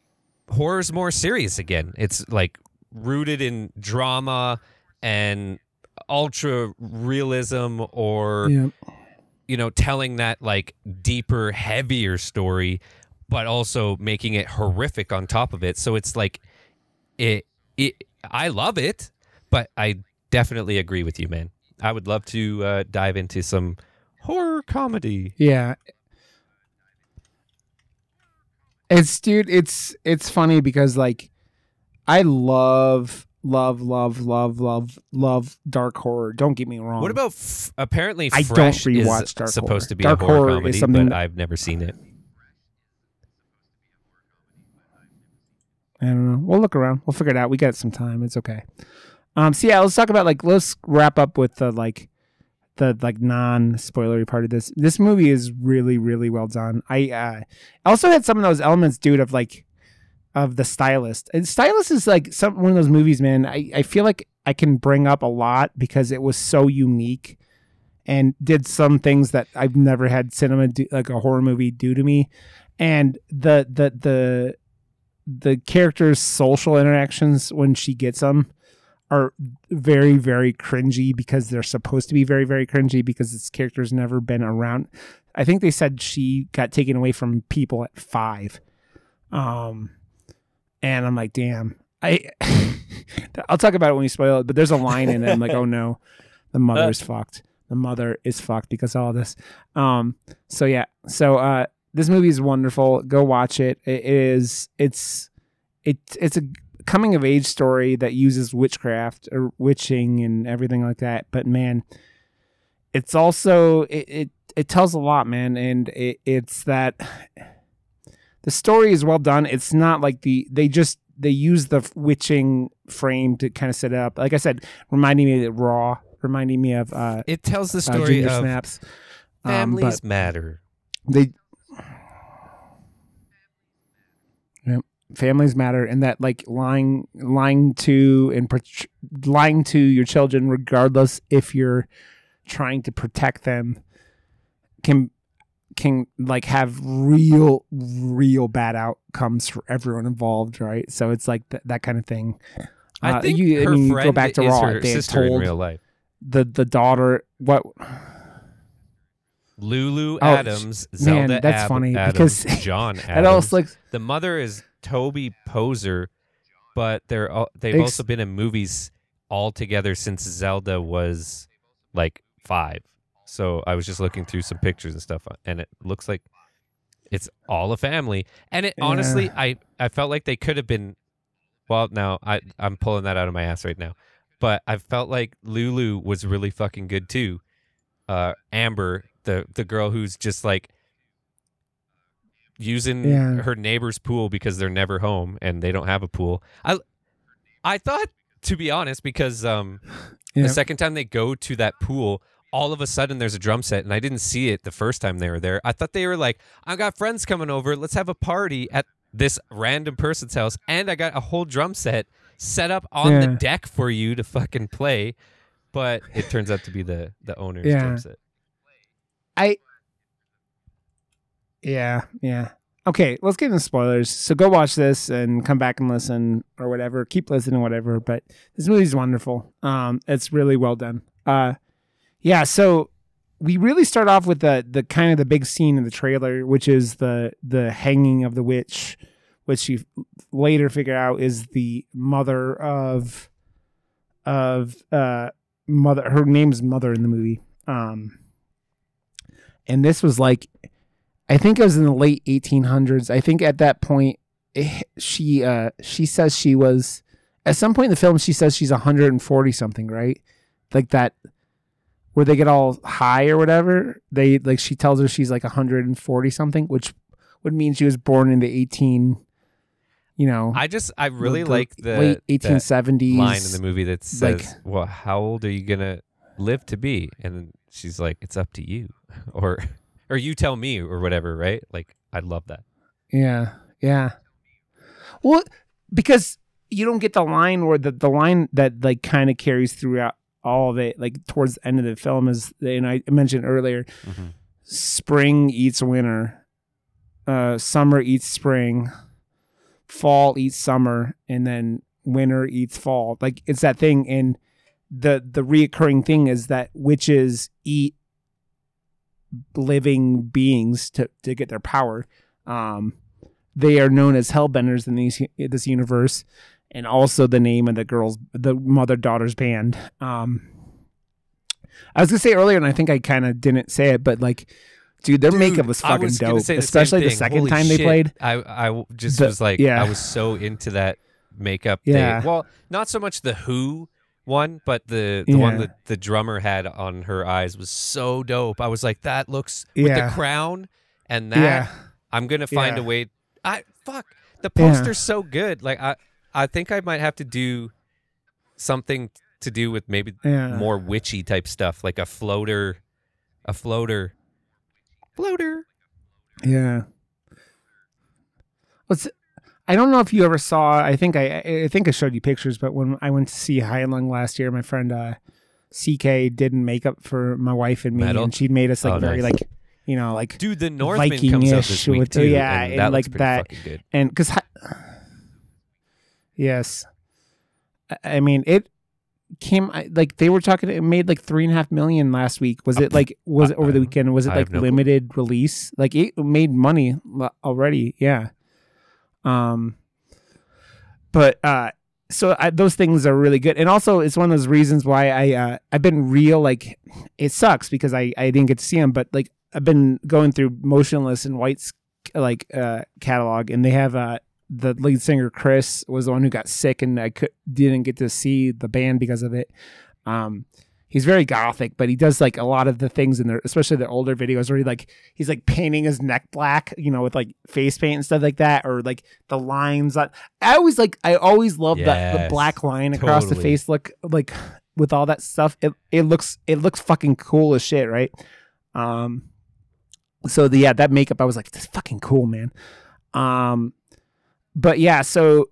horror's more serious again. It's like rooted in drama and ultra realism or yeah. you know telling that like deeper heavier story but also making it horrific on top of it so it's like it it i love it but i definitely agree with you man i would love to uh, dive into some horror comedy Yeah. It's dude, it's it's funny because like I love love love love love love dark horror. Don't get me wrong. What about f- apparently I don't Fresh rewatch is dark supposed horror. to be Dark a horror, horror is comedy, something but I've never seen it. I don't know. We'll look around. We'll figure it out. We got some time. It's okay. Um. So yeah, let's talk about like let's wrap up with the like the like non spoilery part of this. This movie is really really well done. I uh also had some of those elements, dude, of like of the stylist. And stylist is like some one of those movies, man. I I feel like I can bring up a lot because it was so unique and did some things that I've never had cinema do, like a horror movie do to me. And the the the the character's social interactions when she gets them are very very cringy because they're supposed to be very very cringy because this character's never been around. I think they said she got taken away from people at five. Um and i'm like damn. I i'll talk about it when we spoil it but there's a line in it. I'm like oh no. The mother is fucked. The mother is fucked because of all this. Um so yeah. So uh this movie is wonderful. Go watch it. It is it's it it's a coming of age story that uses witchcraft or witching and everything like that. But man, it's also it it, it tells a lot, man, and it, it's that the story is well done. It's not like the they just they use the witching frame to kind of set it up. Like I said, reminding me of Raw, reminding me of uh, It tells the uh story Ginger of Snaps. Um, families but matter. they Yep. Families matter and that like lying lying to and lying to your children regardless if you're trying to protect them can can like have real real bad outcomes for everyone involved right so it's like th- that kind of thing I Uh, think you- I her mean, you friend go back to is Raw, her sister in real life. the the daughter what Lulu Oh, Adams, man, Zelda that's Ab- funny Adams, because John that Adams. also like the mother is Toby Poser, but they're all, they've Ex- also been in movies all together since Zelda was like five. So I was just looking through some pictures and stuff, and it looks like it's all a family. And it honestly, I I felt like they could have been. Well, now I I'm pulling that out of my ass right now, but I felt like Lulu was really fucking good too. Uh, Amber, the the girl who's just like using Yeah. her neighbor's pool because they're never home and they don't have a pool. I I thought to be honest because um Yeah. the second time they go to that pool all of a sudden there's a drum set and I didn't see it the first time they were there. I thought they were like I got friends coming over, let's have a party at this random person's house and I got a whole drum set set up on the deck for you to fucking play. But it turns out to be the the owner's Yeah. drum set. I Yeah, yeah. Okay, let's get into spoilers. So go watch this and come back and listen or whatever. Keep listening, whatever. But this movie's wonderful. Um, it's really well done. Uh, yeah. So we really start off with the the kind of the big scene in the trailer, which is the the hanging of the witch, which you later figure out is the mother of of uh mother. Her name's Mother in the movie. Um, and this was like i think it was in the late 1800s i think at that point it, she uh she says she was at some point in the film she says she's 140 something right? Like that where they get all high or whatever they like she tells her she's like 140 something which would mean she was born in the 18 you know I just I really the like the late that 1870s line in the movie that says, like- "Well, how old are you gonna live to be?" And then she's like, "It's up to you," or or you tell me, or whatever, right? Like, I love that. Yeah, yeah. Well, because you don't get the line where the the line that like kind of carries throughout all of it, like towards the end of the film, is and I mentioned earlier, spring eats winter, uh, summer eats spring, fall eats summer, and then winter eats fall. Like it's that thing, and the the reoccurring thing is that witches eat living beings to to get their power. Um, they are known as hellbenders in these this universe, and also the name of the girls, the mother daughters band. Um, I was gonna say earlier, and I think I kind of didn't say it, but like dude, their Dude, makeup was I fucking was dope, the especially the second Holy time they shit. played. I just The- was like, yeah. I was so into that makeup. Yeah. They, well, not so much the Who one, but the the one that the drummer had on her eyes was so dope. I was like, that looks with Yeah. the crown and that. Yeah, I'm gonna find Yeah. a way. I fuck the Yeah. poster's so good. Like I I think I might have to do something to do with maybe yeah, more witchy type stuff, like a floater, a floater, floater. yeah. What's I don't know if you ever saw. I think I I think I showed you pictures, but when I went to see Heilung last year, my friend uh, CK did makeup for my wife and me, Metal? and she made us like Oh, very nice. like you know like Dude, the Northman comes out this Viking-ish week with- too, yeah, and and that like that- good. and because yes I- i mean it came like they were talking it made like three and a half million last week was it like was it over the weekend was it like have no clue. limited release like it made money already yeah um but uh so I, those things are really good. And also it's one of those reasons why i uh i've been real like it sucks because i i didn't get to see them but like i've been going through Motionless in White's like uh catalog and they have uh the lead singer chris was the one who got sick and i could didn't get to see the band because of it. Um he's very gothic but he does like a lot of the things in there especially the older videos where he like he's like painting his neck black you know with like face paint and stuff like that or like the lines on i always like i always love that the Yes, black line across the face look like with all that stuff. It, it looks it looks fucking cool as shit right? Um so the yeah that makeup i was like this is fucking cool man. Um but yeah so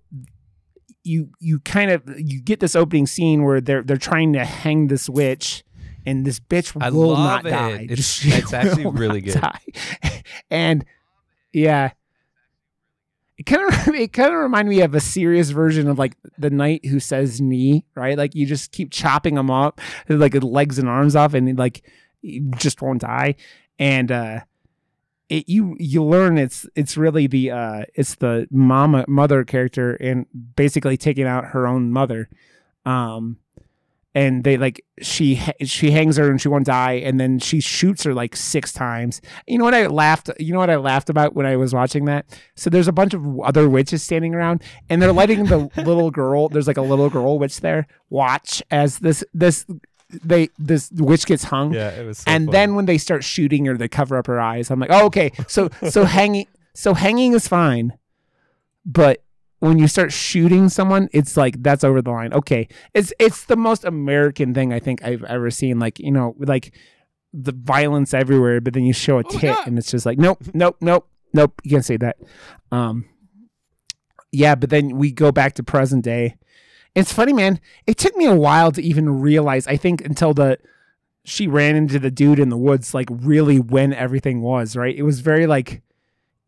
you you kind of you get this opening scene where they're they're trying to hang this witch and this bitch I will not it. die It's- it's actually really good. die. and yeah it kind of it kind of reminded me of a serious version of like the knight who says knee right like you just keep chopping them up like legs and arms off and like you just won't die and uh it, you you learn it's it's really the uh it's the mama mother character and basically taking out her own mother. Um and they like she she hangs her and she won't die. And then she shoots her like six times. You know what i laughed you know what i laughed about when i was watching that? So there's a bunch of other witches standing around and they're letting the little girl there's like a little girl witch there watch as this this they this witch gets hung Yeah, it was. and then when they start shooting her, they cover up her eyes. I'm like, oh, okay. So so hanging so hanging is fine, but when you start shooting someone, it's like that's over the line. Okay, it's it's the most American thing I think I've ever seen. Like you know, like the violence everywhere, but then you show a Oh tit, God. and it's just like, nope, nope, nope, nope. You can't say that. Um, yeah, but then we go back to present day. It's funny, man. It took me a while to even realize. I think until the she ran into the dude in the woods, like really when everything was right. It was very like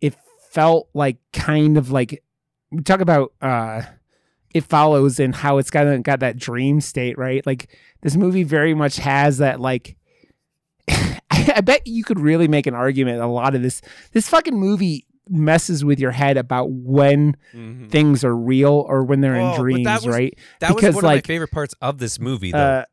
it felt like kind of like we talk about uh it follows and how it's got got that dream state, right? Like this movie very much has that like I, I bet you could really make an argument a lot of this this fucking movie messes with your head about when Mhm. things are real or when they're Oh, in but that dreams, was- right? that because, was one like, of my favorite parts of this movie, though. Uh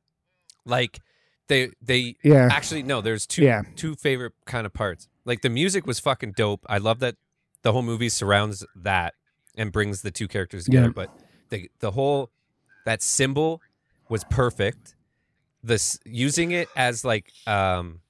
like they they yeah. actually no, there's two Yeah. two favorite kind of parts. Like the music was fucking dope. I love that the whole movie surrounds that and brings the two characters together. Yeah. But the the whole that symbol was perfect. This using it as like um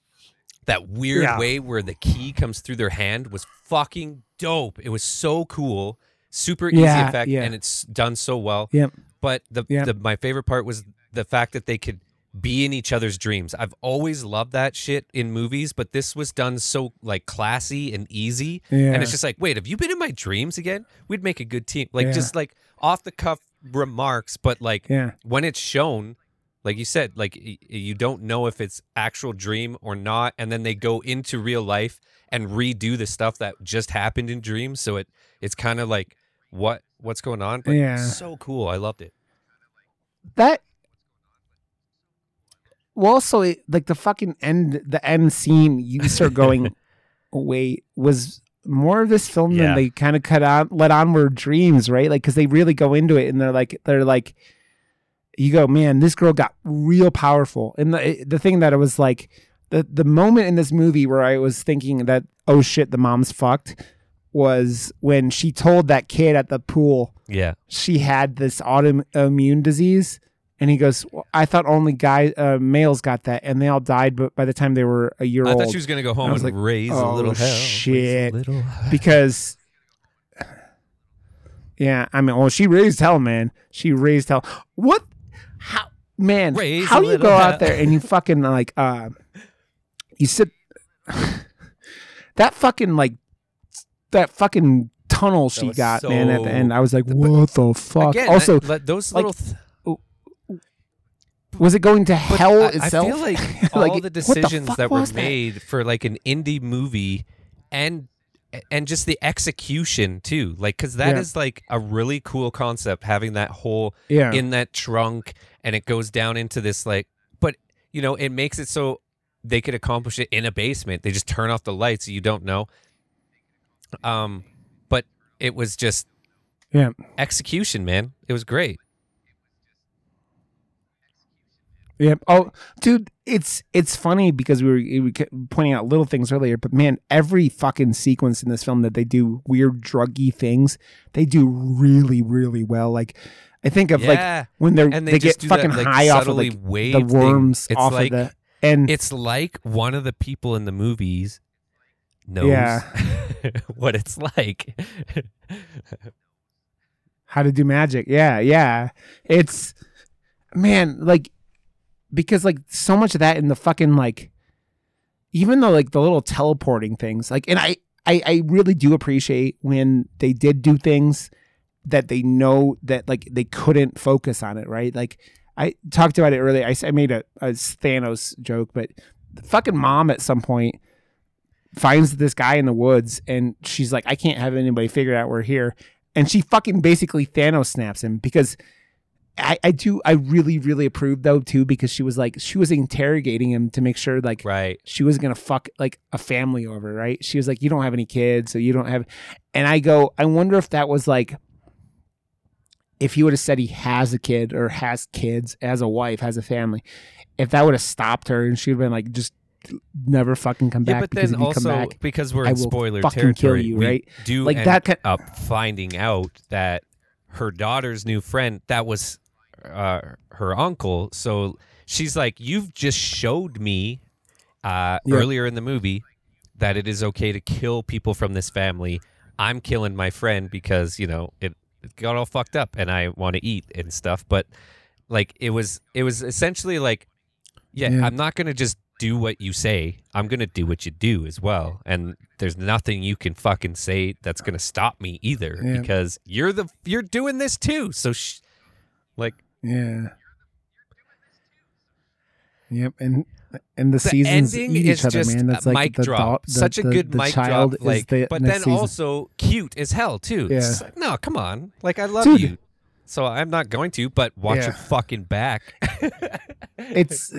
that weird Yeah. way where the key comes through their hand was fucking dope. It was so cool. Super easy Yeah, effect yeah. and it's done so well. Yep. But the, Yep. the my favorite part was the fact that they could be in each other's dreams. I've always loved that shit in movies, but this was done so like classy and easy. Yeah. And it's just like, wait, have you been in my dreams again? We'd make a good team. Like Yeah. just like off the cuff remarks, but like yeah. when it's shown, like you said, like you don't know if it's actual dream or not, and then they go into real life and redo the stuff that just happened in dreams. So it it's kind of like what what's going on, but Yeah. so cool. I loved it. that well also it, like the fucking end the end scene you start going wait was more of this film Yeah. than they kind of cut on let on were dreams right like because they really go into it and they're like they're like you go man this girl got real powerful and the the thing that it was like the the moment in this movie where I was thinking that oh shit, the mom's fucked was when she told that kid at the pool Yeah. she had this autoimmune disease. And he goes, well, I thought only guy uh, males got that, and they all died. But by the time they were a year I old, I thought she was gonna go home I was and like, raise a oh, little hell. a shit. little because yeah i mean well she raised hell man she raised hell what how man Raise how you go hell. out there and you fucking like uh you sit that fucking like that fucking tunnel she got man at the end i was like but what the fuck Again, also that- those like, little. Th- was it going to hell I, I itself feel like Like, all the the decisions fuck that were was that? made for like an indie movie and and just the execution too. Like because that is Yeah. like a really cool concept having that whole yeah. in that trunk and it goes down into this like but you know it makes it so they could accomplish it in a basement. They just turn off the lights so you don't know. Um but it was just yeah. execution man. It was great Yep. Oh, dude, it's it's funny because we were, we were pointing out little things earlier, but man, every fucking sequence in this film that they do weird druggy things, they do really, really well. Like, I think of like when they're and they, they, get do that, fucking like, high off of like wave the thing. worms it's off like of the and it's like one of the people in the movies knows Yeah. what it's like how to do magic. Yeah, yeah. It's man, like because like so much of that in the fucking like even though like the little teleporting things, like and I I, I really do appreciate when they did do things that they know that like they couldn't focus on it, right? Like I talked about it earlier. i, I made a, a Thanos joke, but the fucking mom at some point finds this guy in the woods and she's like, I can't have anybody figure out we're here. And she fucking basically Thanos snaps him because I, I do I really, really approve though too, because she was like she was interrogating him to make sure like right she was gonna fuck like a family over, right? She was like, You don't have any kids, so you don't have and I go, I wonder if that was like if he would have said he has a kid or has kids, has a wife, has a family, if that would have stopped her and she'd been like, just never fucking come back. yeah but because then if you come also back, because we're in spoiler territory you, right? do Like that kind- up finding out that her daughter's new friend that was uh, her uncle so she's like you've just showed me uh, Yeah. earlier in the movie that it is okay to kill people from this family i'm killing my friend because you know it, it got all fucked up and i want to eat and stuff but like it was it was essentially like yeah, Yeah. i'm not gonna just do what you say i'm gonna do what you do as well and there's nothing you can fucking say that's gonna stop me either Yeah. because you're the you're doing this too so sh- like Yeah. Yep, and and the, the seasons ending eat is each other, just man. That's like mic the drop the- such a the- good the mic child drop like the but then season. also cute as hell too Yeah. it's like, no come on like i love Dude. you so i'm not going to but watch Yeah. your fucking back it's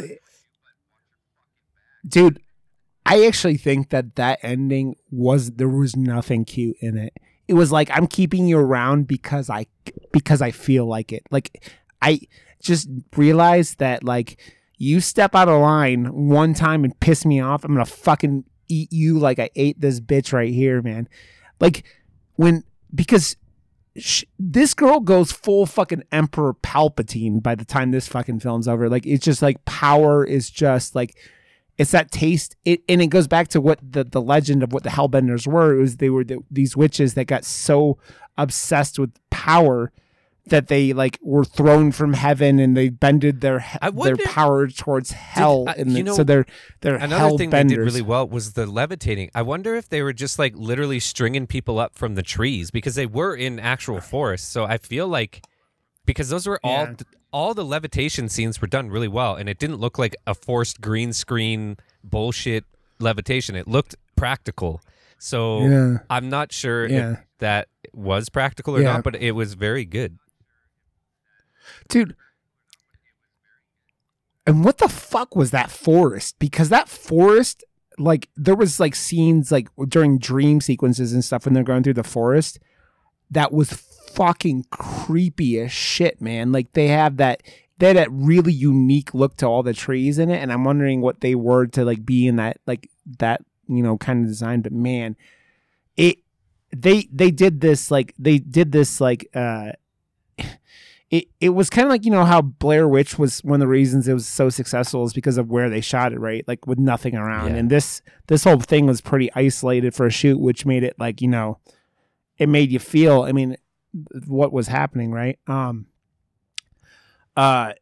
dude i actually think that that ending was there was nothing cute in it it was like i'm keeping you around because i because i feel like it like i just realized that like you step out of line one time and piss me off i'm gonna fucking eat you like i ate this bitch right here man like when because sh- this girl goes full fucking Emperor Palpatine by the time this fucking film's over. Like it's just like power is just like it's that taste. It and it goes back to what the the legend of what the Hellbenders were. It was they were the, these witches that got so obsessed with power that they like were thrown from heaven and they bended their he- I their power towards hell. uh, and you the- know, so they're they're Another thing they did really well was the levitating. I wonder if they were just like literally stringing people up from the trees because they were in actual forests. So I feel like because those were all Yeah. all the levitation scenes were done really well, and it didn't look like a forced green screen bullshit levitation. It looked practical. So Yeah. I'm not sure Yeah. if that was practical or not, but it was very good. Dude. And what the fuck was that forest? Because that forest, like, there was like scenes like during dream sequences and stuff when they're going through the forest, that was fucking creepy as shit, man. Like they have that they had that really unique look to all the trees in it, and I'm wondering what they were to like be in that like that you know kind of design. But man, it they they did this like they did this like uh it it was kind of like you know how Blair Witch was one of the reasons it was so successful is because of where they shot it, right? Like with nothing around. Yeah. And this this whole thing was pretty isolated for a shoot, which made it like, you know, it made you feel, I mean, what was happening, right? Um uh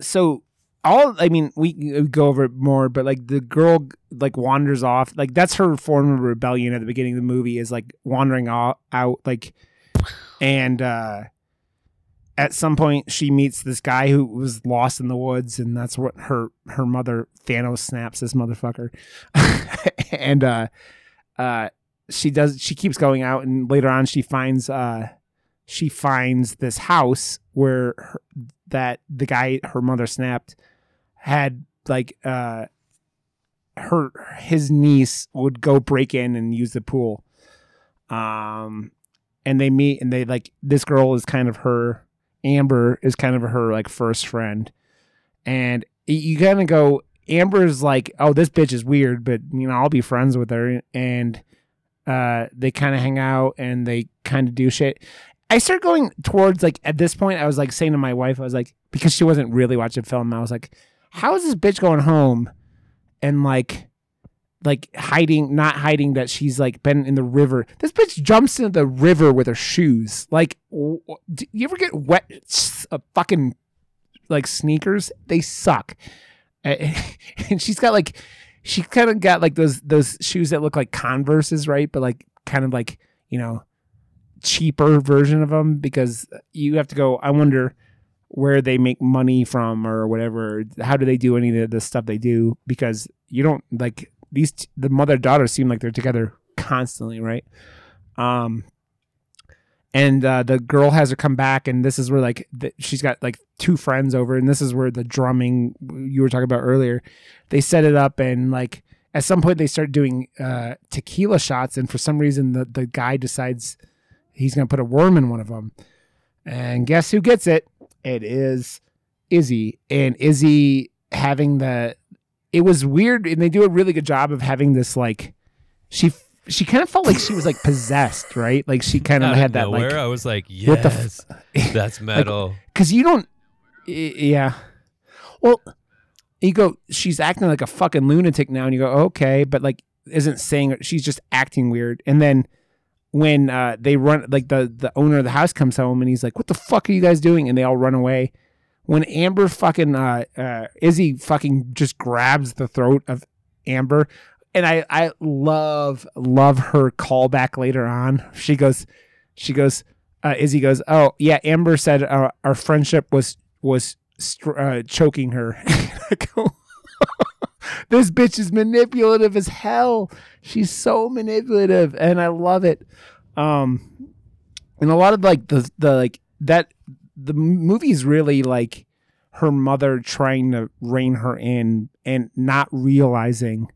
so all I mean, we, we go over it more, but like the girl like wanders off, like that's her form of rebellion at the beginning of the movie is like wandering out, out like and uh at some point she meets this guy who was lost in the woods and that's what her her mother Thanos snaps this motherfucker. And uh uh she does she keeps going out and later on she finds uh she finds this house where her, that the guy her mother snapped had like uh her his niece would go break in and use the pool. Um and they meet and they like this girl is kind of her Amber is kind of her like first friend, and you kind of go. Amber's like, oh, this bitch is weird, but you know, I'll be friends with her, and uh, they kind of hang out and they kind of do shit. I start going towards like at this point, I was like saying to my wife, I was like, because she wasn't really watching film, I was like, how is this bitch going home and like like hiding not hiding that she's like been in the river. This bitch jumps into the river with her shoes. Like w- do you ever get wet s- uh, fucking like sneakers? They suck. And she's got like she kind of got like those those shoes that look like converses right? But like kind of like you know cheaper version of them because you have to go i wonder where they make money from or whatever. How do they do any of the stuff they do? Because you don't like these t- the mother daughter seem like they're together constantly right? Um and uh, the girl has her come back and this is where like the, she's got like two friends over and this is where the drumming you were talking about earlier they set it up and like at some point they start doing uh, tequila shots and for some reason the, the guy decides he's to put a worm in one of them and guess who gets it? It is izzy. And izzy having the it was weird and they do a really good job of having this like she she kind of felt like she was like possessed right? Like she kind of Out had of that nowhere, like I was like, what the f- yes, that's metal. because you don't yeah. Well you go she's acting like a fucking lunatic now and you go okay but like isn't saying she's just acting weird. And then when uh they run like the the owner of the house comes home and he's like what the fuck are you guys doing? And they all run away when amber fucking uh uh izzy fucking just grabs the throat of amber and i i love love her callback later on she goes she goes uh, Izzy goes, "Oh yeah, Amber said our friendship was was str- uh, choking her." "This bitch is manipulative as hell. She's so manipulative, and I love it." Um, and a lot of like the the like that the movie's really like her mother trying to rein her in and not realizing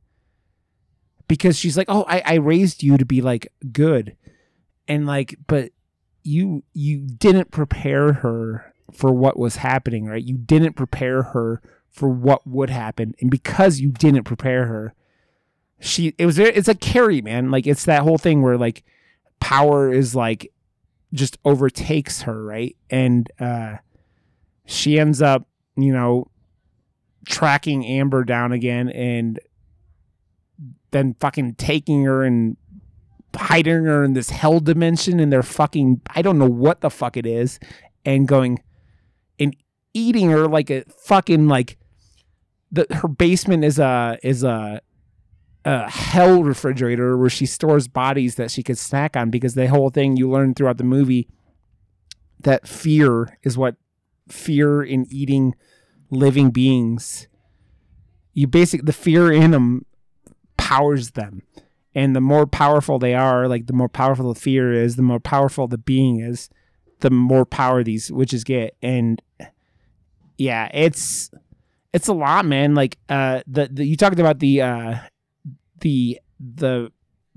because she's like, "Oh, I, I raised you to be like good," and like, but you you didn't prepare her for what was happening, right? You didn't prepare her for what would happen, and because you didn't prepare her, she it was it's like Carrie, man. Like it's that whole thing where like power is like just overtakes her, right? And uh she ends up, you know, tracking Amber down again and then fucking taking her and hiding her in this hell dimension and they're fucking I don't know what the fuck it is and going and eating her like a fucking like the her basement is a is a a hell refrigerator where she stores bodies that she could snack on because the whole thing you learn throughout the movie that fear is what fear in eating living beings. You basically the fear in them powers them. And the more powerful they are like the more powerful the fear is the more powerful the being is the more power these witches get. And yeah it's it's a lot man. Like uh the, the you talked about the uh the the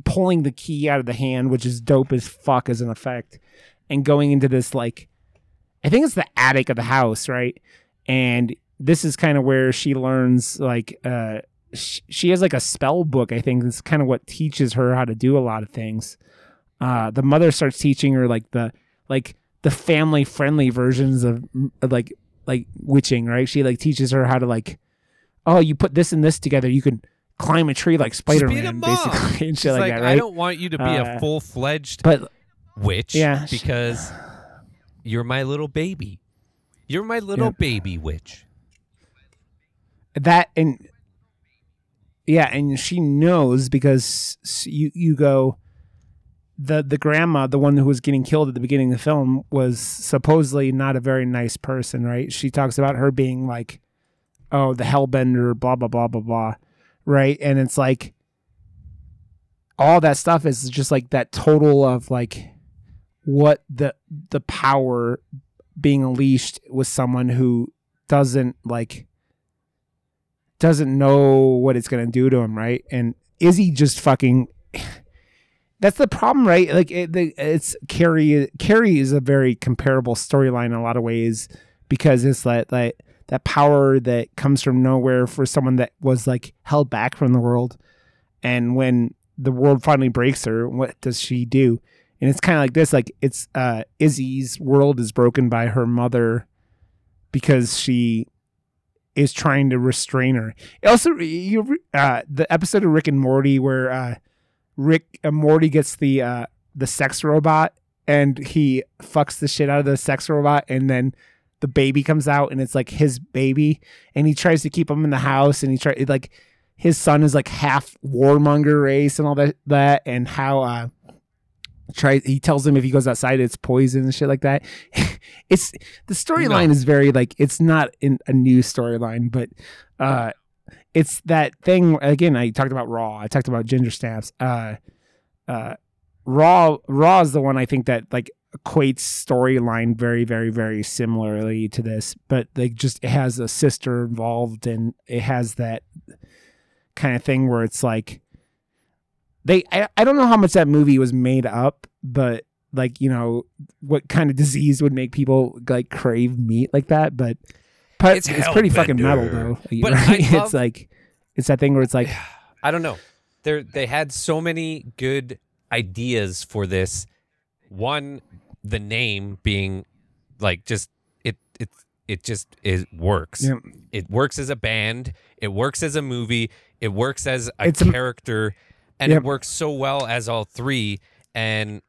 pulling the key out of the hand which is dope as fuck as an effect and going into this like i think it's the attic of the house right? And this is kind of where she learns like uh sh- she has like a spell book i think it's kind of what teaches her how to do a lot of things. Uh the mother starts teaching her like the like the family friendly versions of mm, like like witching right? She like teaches her how to like oh you put this and this together you can climb a tree like Just spider-man basically and shit like, like, that I don't want you to be Uh, a full fledged but witch Yeah, she- because you're my little baby. You're my little Yeah. baby witch. that and yeah and she knows because you you go the the grandma the one who was getting killed at the beginning of the film was supposedly not a very nice person right she talks about her being like oh the hellbender blah blah blah blah blah right and it's like all that stuff is just like that total of like what the the power being unleashed with someone who doesn't like doesn't know what it's gonna do to him, right? And is he just fucking. That's the problem, right? Like it, it's Carrie. Carrie is a very comparable storyline in a lot of ways because it's like like that power that comes from nowhere for someone that was like held back from the world, and when the world finally breaks her, what does she do? And it's kind of like this: like it's uh, Izzy's world is broken by her mother because she is trying to restrain her. Also, you uh, the episode of Rick and Morty where uh, Rick uh, Morty gets the uh, the sex robot and he fucks the shit out of the sex robot, and then the baby comes out and it's like his baby, and he tries to keep him in the house, and he try like his son is like half warmonger race and all that that, and how uh try he tells him if he goes outside it's poison and shit like that. It's the storyline is very like it's not in a new storyline but uh it's that thing again i talked about raw i talked about ginger snaps uh uh raw raw is the one i think that like equates storyline very very very similarly to this but like just it has a sister involved and it has that kind of thing where it's like they I, I don't know how much that movie was made up but like you know what kind of disease would make people like crave meat like that but It's it's, pretty fucking metal though But right? Love- it's like it's that thing where it's like I don't know. They they had so many good ideas for this. One, the name being like just it it it just it works. Yeah. It works as a band. It works as a movie. It works as a It's a- character, and Yep. it works so well as all three. And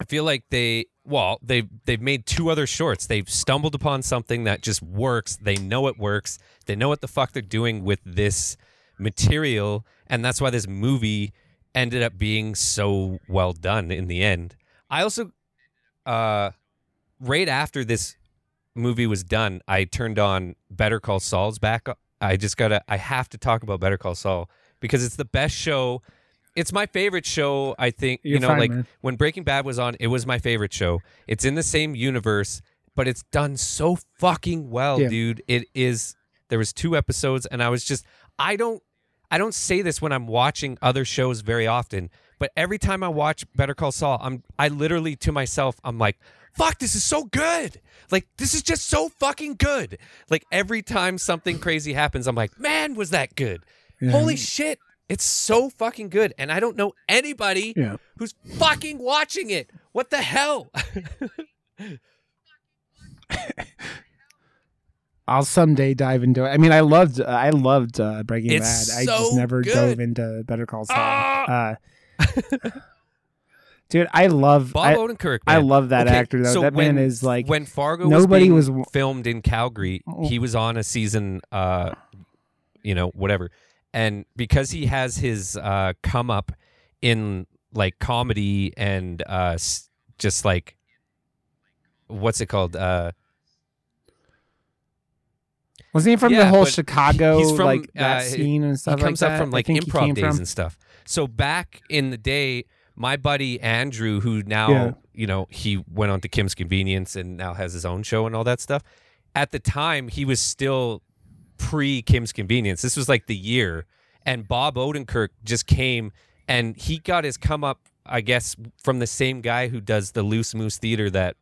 I feel like they well they they've made two other shorts. They've stumbled upon something that just works. They know it works. They know what the fuck they're doing with this material, and that's why this movie ended up being so well done in the end. I also, uh, right after this movie was done, I turned on Better Call Saul's back. I just gotta, I have to talk about Better Call Saul because it's the best show. It's my favorite show. I think you You're know, fine, like man. when Breaking Bad was on, it was my favorite show. It's in the same universe, but it's done so fucking well, Yeah. dude. It is. There was two episodes, and I was just, I don't, I don't say this when I'm watching other shows very often, but every time I watch Better Call Saul, I'm, I literally to myself, I'm like, fuck, this is so good. Like this is just so fucking good. Like every time something crazy happens, I'm like, man, was that good? Yeah. Holy shit. It's so fucking good. And I don't know anybody Yeah. who's fucking watching it. What the hell? I'll someday dive into it. I mean, I loved, uh, I loved uh, Breaking It's Bad. I just never good. dove into Better Call Saul. Ah! Uh, dude, I love, Bob I, Odenkirk. I love that Okay, actor though. so that when, man is like, when Fargo nobody was, was- filmed in Calgary, Oh. he was on a season, uh, you know, whatever. And because he has his uh, come up in like comedy and uh, just like what's it called? Uh, wasn't he from Yeah, the whole Chicago from, like that uh, scene and he stuff comes like up that? from like improv days from. and stuff. So back in the day, my buddy Andrew, who now Yeah. you know he went on to Kim's Convenience and now has his own show and all that stuff. At the time, he was still pre Kim's Convenience. This was like the year, and Bob Odenkirk just came and he got his come up, I guess, from the same guy who does the Loose Moose Theater that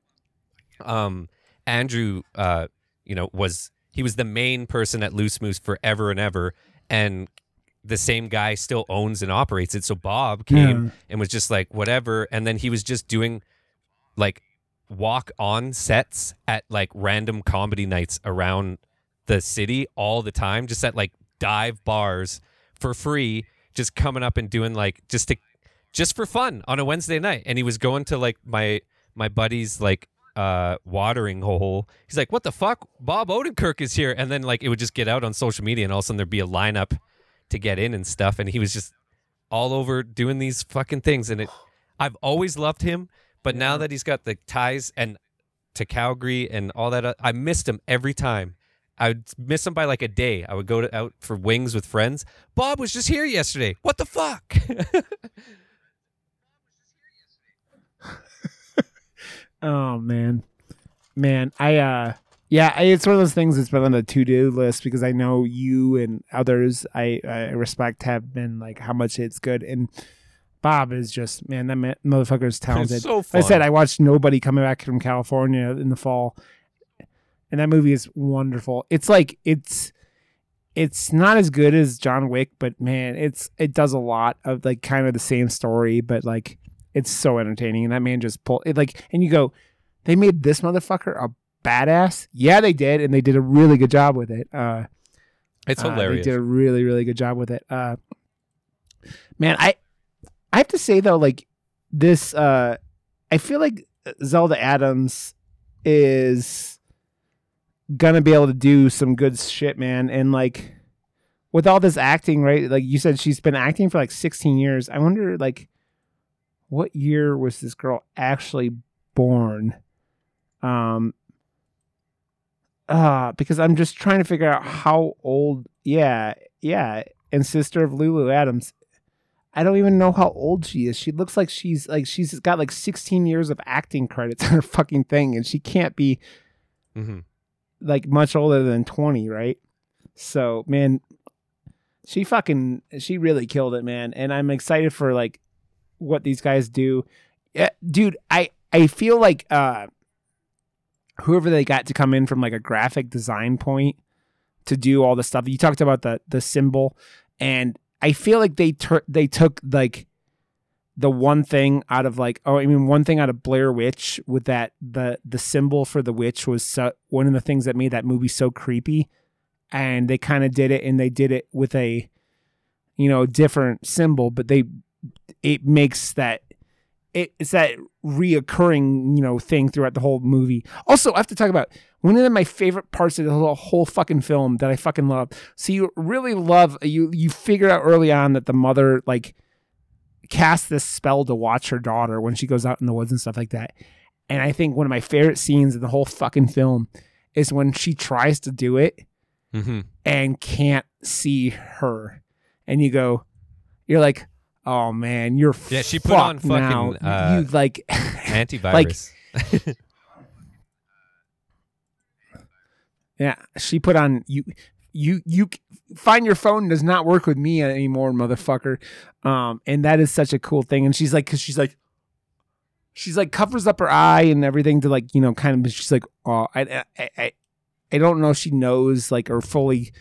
um Andrew uh you know was he was the main person at Loose Moose forever and ever, and the same guy still owns and operates it. So Bob came Yeah. and was just like whatever, and then he was just doing like walk on sets at like random comedy nights around the city all the time, just at like dive bars for free, just coming up and doing like just to just for fun on a Wednesday night. And he was going to like my my buddy's like uh watering hole. He's like, What the fuck? Bob Odenkirk is here. And then like it would just get out on social media and all of a sudden there'd be a lineup to get in and stuff. And he was just all over doing these fucking things. And it I've always loved him, but now that he's got the ties and to Calgary and all that, uh, I missed him every time. I would miss him by like a day. I would go to, out for wings with friends. Bob was just here yesterday. What the fuck? Oh man, man, I uh, yeah, it's one of those things that's been on the to do list because I know you and others I, I respect have been like how much it's good and. Bob is just man, that ma- motherfucker is talented. so I said. I watched Nobody coming back from California in the fall, and that movie is wonderful. It's like it's it's not as good as John Wick, but man, it's it does a lot of like kind of the same story, but like it's so entertaining. And that man just pulled it like, and you go, they made this motherfucker a badass. Yeah, they did, and they did a really good job with it. Uh, It's uh, hilarious. they did a really, really good job with it. Uh, man, I I have to say though, like this, uh, I feel like Zelda Adams is gonna be able to do some good shit, man. And like with all this acting, right? Like you said, she's been acting for like 16 years. I wonder, like, what year was this girl actually born? Um, uh, because I'm just trying to figure out how old. Yeah, yeah, and sister of Lulu Adams. I don't even know how old she is. She looks like she's like she's got like 16 years of acting credits on her fucking thing, and she can't be hmm like much older than 20, right? So, man, she fucking she really killed it, man. And I'm excited for like what these guys do. Yeah, dude, I I feel like uh whoever they got to come in from like a graphic design point to do all the stuff. You talked about the the symbol and I feel like they tur- they took like the one thing out of like oh I mean one thing out of Blair Witch with that the the symbol for the witch was so, one of the things that made that movie so creepy and they kind of did it and they did it with a you know different symbol but they it makes that it, it's that reoccurring you know thing throughout the whole movie. Also i have to talk about one of my favorite parts of the whole, whole fucking film that i fucking love. So you really love you you figure out early on that the mother like casts this spell to watch her daughter when she goes out in the woods and stuff like that. And i think one of my favorite scenes in the whole fucking film is when she tries to do it hmm and can't see her. And you go you're like oh man you're Yeah, she put on fucking, uh, you like Antivirus. yeah she put on you you you find your phone does not work with me anymore motherfucker. Um and that is such a cool thing. And she's like because she's like she's like covers up her eye and everything to like you know kind of she's like oh I, I i i don't know if she knows like or fully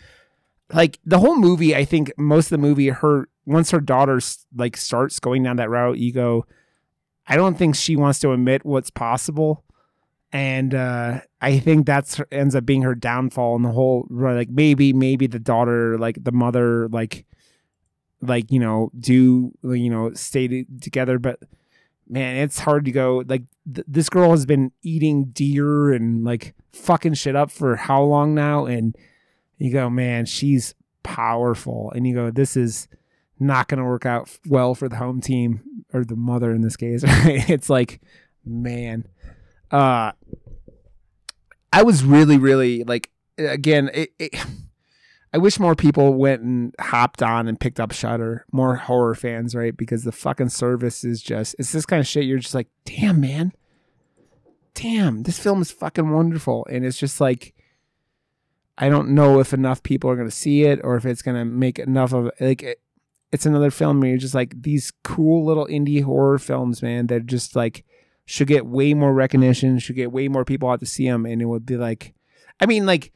like the whole movie i think most of the movie her once her daughter like starts going down that route you go i don't think she wants to admit what's possible. And uh i think that's ends up being her downfall in the whole like maybe maybe the daughter like the mother like like you know do you know stay together. But man it's hard to go like th- this girl has been eating deer and like fucking shit up for how long now? And you go man she's powerful. And you go this is not going to work out well for the home team or the mother in this case right it's like man uh i was really really like again it, it I wish more people went and hopped on and picked up Shudder. More horror fans, right? Because the fucking service is just it's this kind of shit. You're just like, damn, man, damn, this film is fucking wonderful, and it's just like, I don't know if enough people are gonna see it or if it's gonna make enough of like. It's another film where you're just like these cool little indie horror films, man. That just like should get way more recognition, should get way more people out to see them, and it would be like, I mean, like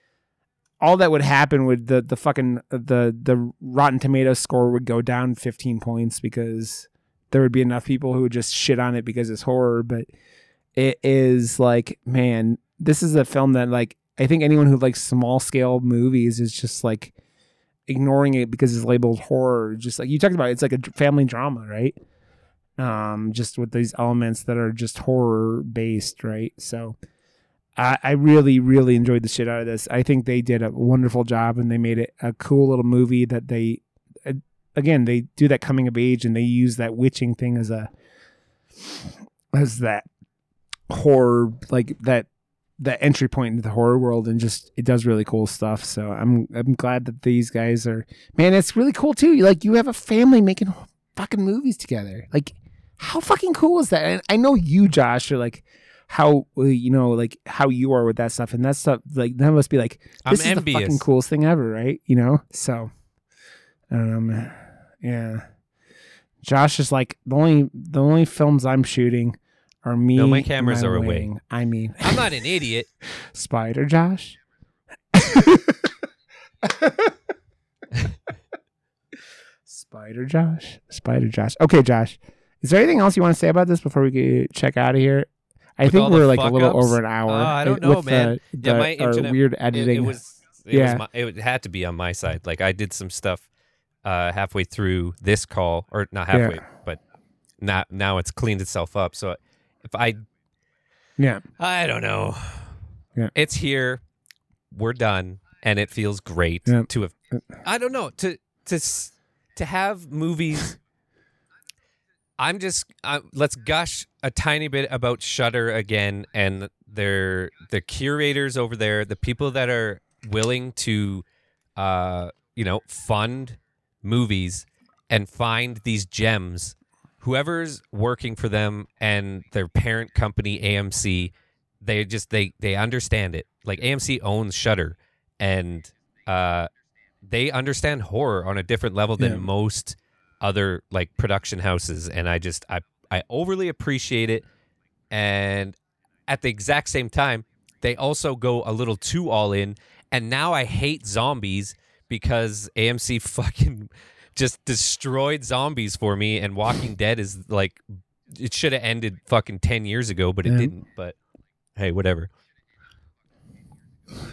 all that would happen would the the fucking the the Rotten Tomatoes score would go down 15 points because there would be enough people who would just shit on it because it's horror. But it is like, man, this is a film that like I think anyone who likes small scale movies is just like ignoring it because it's labeled horror. Just like you talked about, it's like a family drama, right? Um, just with these elements that are just horror based, right? So I, I really, really enjoyed the shit out of this. I think they did a wonderful job and they made it a cool little movie that they, again, they do that coming of age and they use that witching thing as a, as that horror, like that, that entry point into the horror world and just it does really cool stuff. So I'm I'm glad that these guys are man, it's really cool too. Like you have a family making fucking movies together. Like how fucking cool is that? And I know you, Josh, are like how you know like how you are with that stuff and that stuff like that must be like this I'm is envious. the fucking coolest thing ever right you know so i don't know man yeah josh is like the only the only films i'm shooting are me No, my cameras are away. wing. i mean I'm not an idiot. spider josh spider josh spider josh okay josh is there anything else you want to say about this before we get, check out of here i With think we're like a little fuck-ups? over an hour Uh, I don't know, with man. the, Yeah, the- my our internet- weird It, editing it was. It Yeah. Was my, it had to be on my side. Like I did some stuff uh, halfway through this call, or not halfway, but not now it's cleaned itself up. So if I, yeah I don't know. Yeah. It's here. We're done, and it feels great Yeah. to have. I don't know to to to have movies. I'm just uh, let's gush a tiny bit about Shudder again and their the curators over there, the people that are willing to, uh, you know, fund movies and find these gems. Whoever's working for them and their parent company AMC, they just they they understand it. Like AMC owns Shudder, and uh, they understand horror on a different level than Yeah. most other like production houses and i just i i overly appreciate it and at the exact same time they also go a little too all in and now i hate zombies because amc fucking just destroyed zombies for me and walking dead is like it should have ended fucking 10 years ago but it Yeah. didn't but hey whatever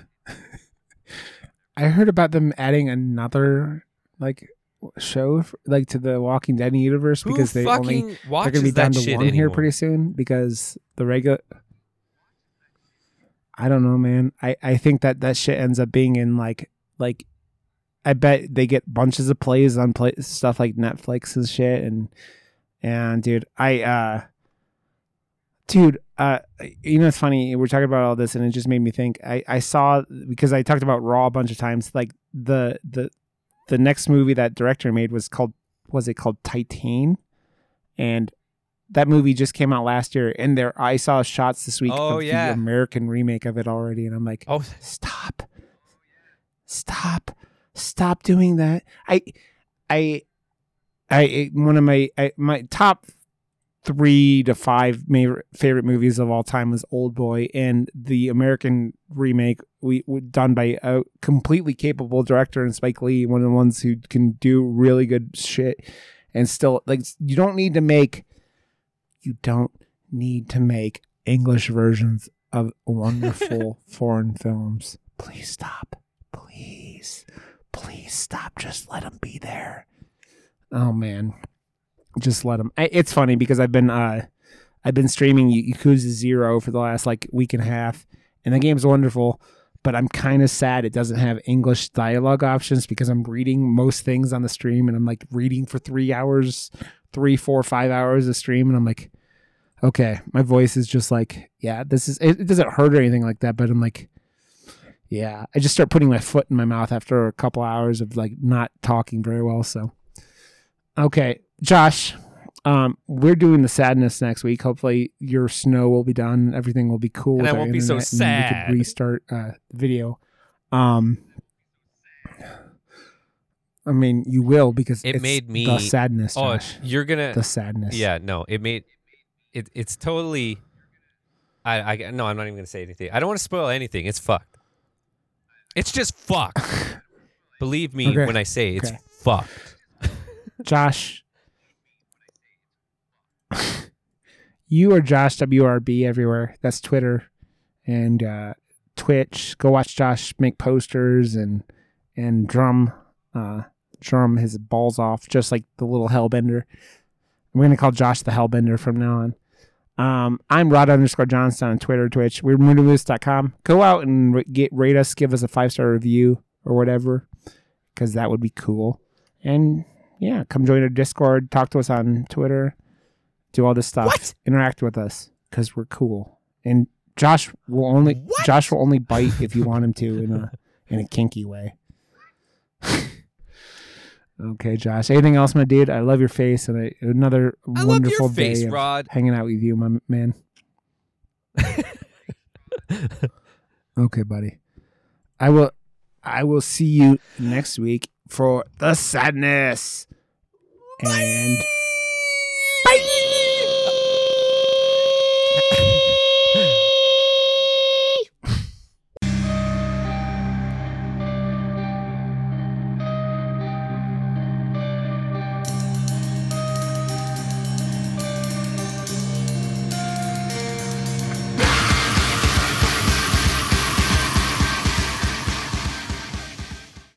I heard about them adding another like show f- like to the Walking Dead universe because Who they only they're gonna be down to one here pretty soon because the regular. I don't know, man. I I think that that shit ends up being in like like. I bet they get bunches of plays on play stuff like Netflix and shit. And and dude, I uh dude uh you know it's funny we're talking about all this and it just made me think. I i saw because i talked about raw a bunch of times like the the the next movie that director made was called was it called Titane? And that movie just came out last year and there i saw shots this week Oh, of yeah. the american remake of it already and i'm like oh. stop. Stop stop doing that. I i i one of my I, my top three to five ma- favorite movies of all time was old boy and the american remake we, we done by a completely capable director and spike lee one of the ones who can do really good shit and still like you don't need to make you don't need to make english versions of wonderful foreign films. Please stop. Please please stop. Just let them be there. Oh man. Just let them it's funny because i've been uh i've been streaming yakuza zero for the last like week and a half and the game's wonderful but i'm kind of sad it doesn't have english dialogue options because i'm reading most things on the stream and i'm like reading for three hours three four five hours of stream and i'm like okay my voice is just like yeah this is it doesn't hurt or anything like that but i'm like yeah i just start putting my foot in my mouth after a couple hours of like not talking very well so okay josh um we're doing the sadness next week hopefully your snow will be done everything will be cool And I won't be so and we sad. could restart uh the video um i mean you will because It it's made me- the sadness oh josh you're gonna the sadness Yeah, no, it made it. It's totally. I, I no, I'm not even gonna say anything. I don't want to spoil anything. It's fucked. It's just fucked. Believe me Okay. when I say it's Okay. fucked. Josh, you are Josh WRB everywhere. That's Twitter and uh, Twitch. Go watch Josh make posters and and drum uh, drum his balls off, just like the little Hellbender. We're gonna call Josh the Hellbender from now on. Um, I'm Rod underscore Johnston on Twitter, Twitch. We're moodalist.com. Go out and ra- get rate us, give us a five star review or whatever, because that would be cool. And yeah, come join our Discord, talk to us on Twitter, do all this stuff, What? interact with us because we're cool. And Josh will only What? Josh will only bite if you want him to in a in a kinky way. okay, Josh. Anything else, my dude? I love your face and I, another I love wonderful your face, of Rod. hanging out with you, my man. okay, buddy. I will I will see you next week for the sadness. And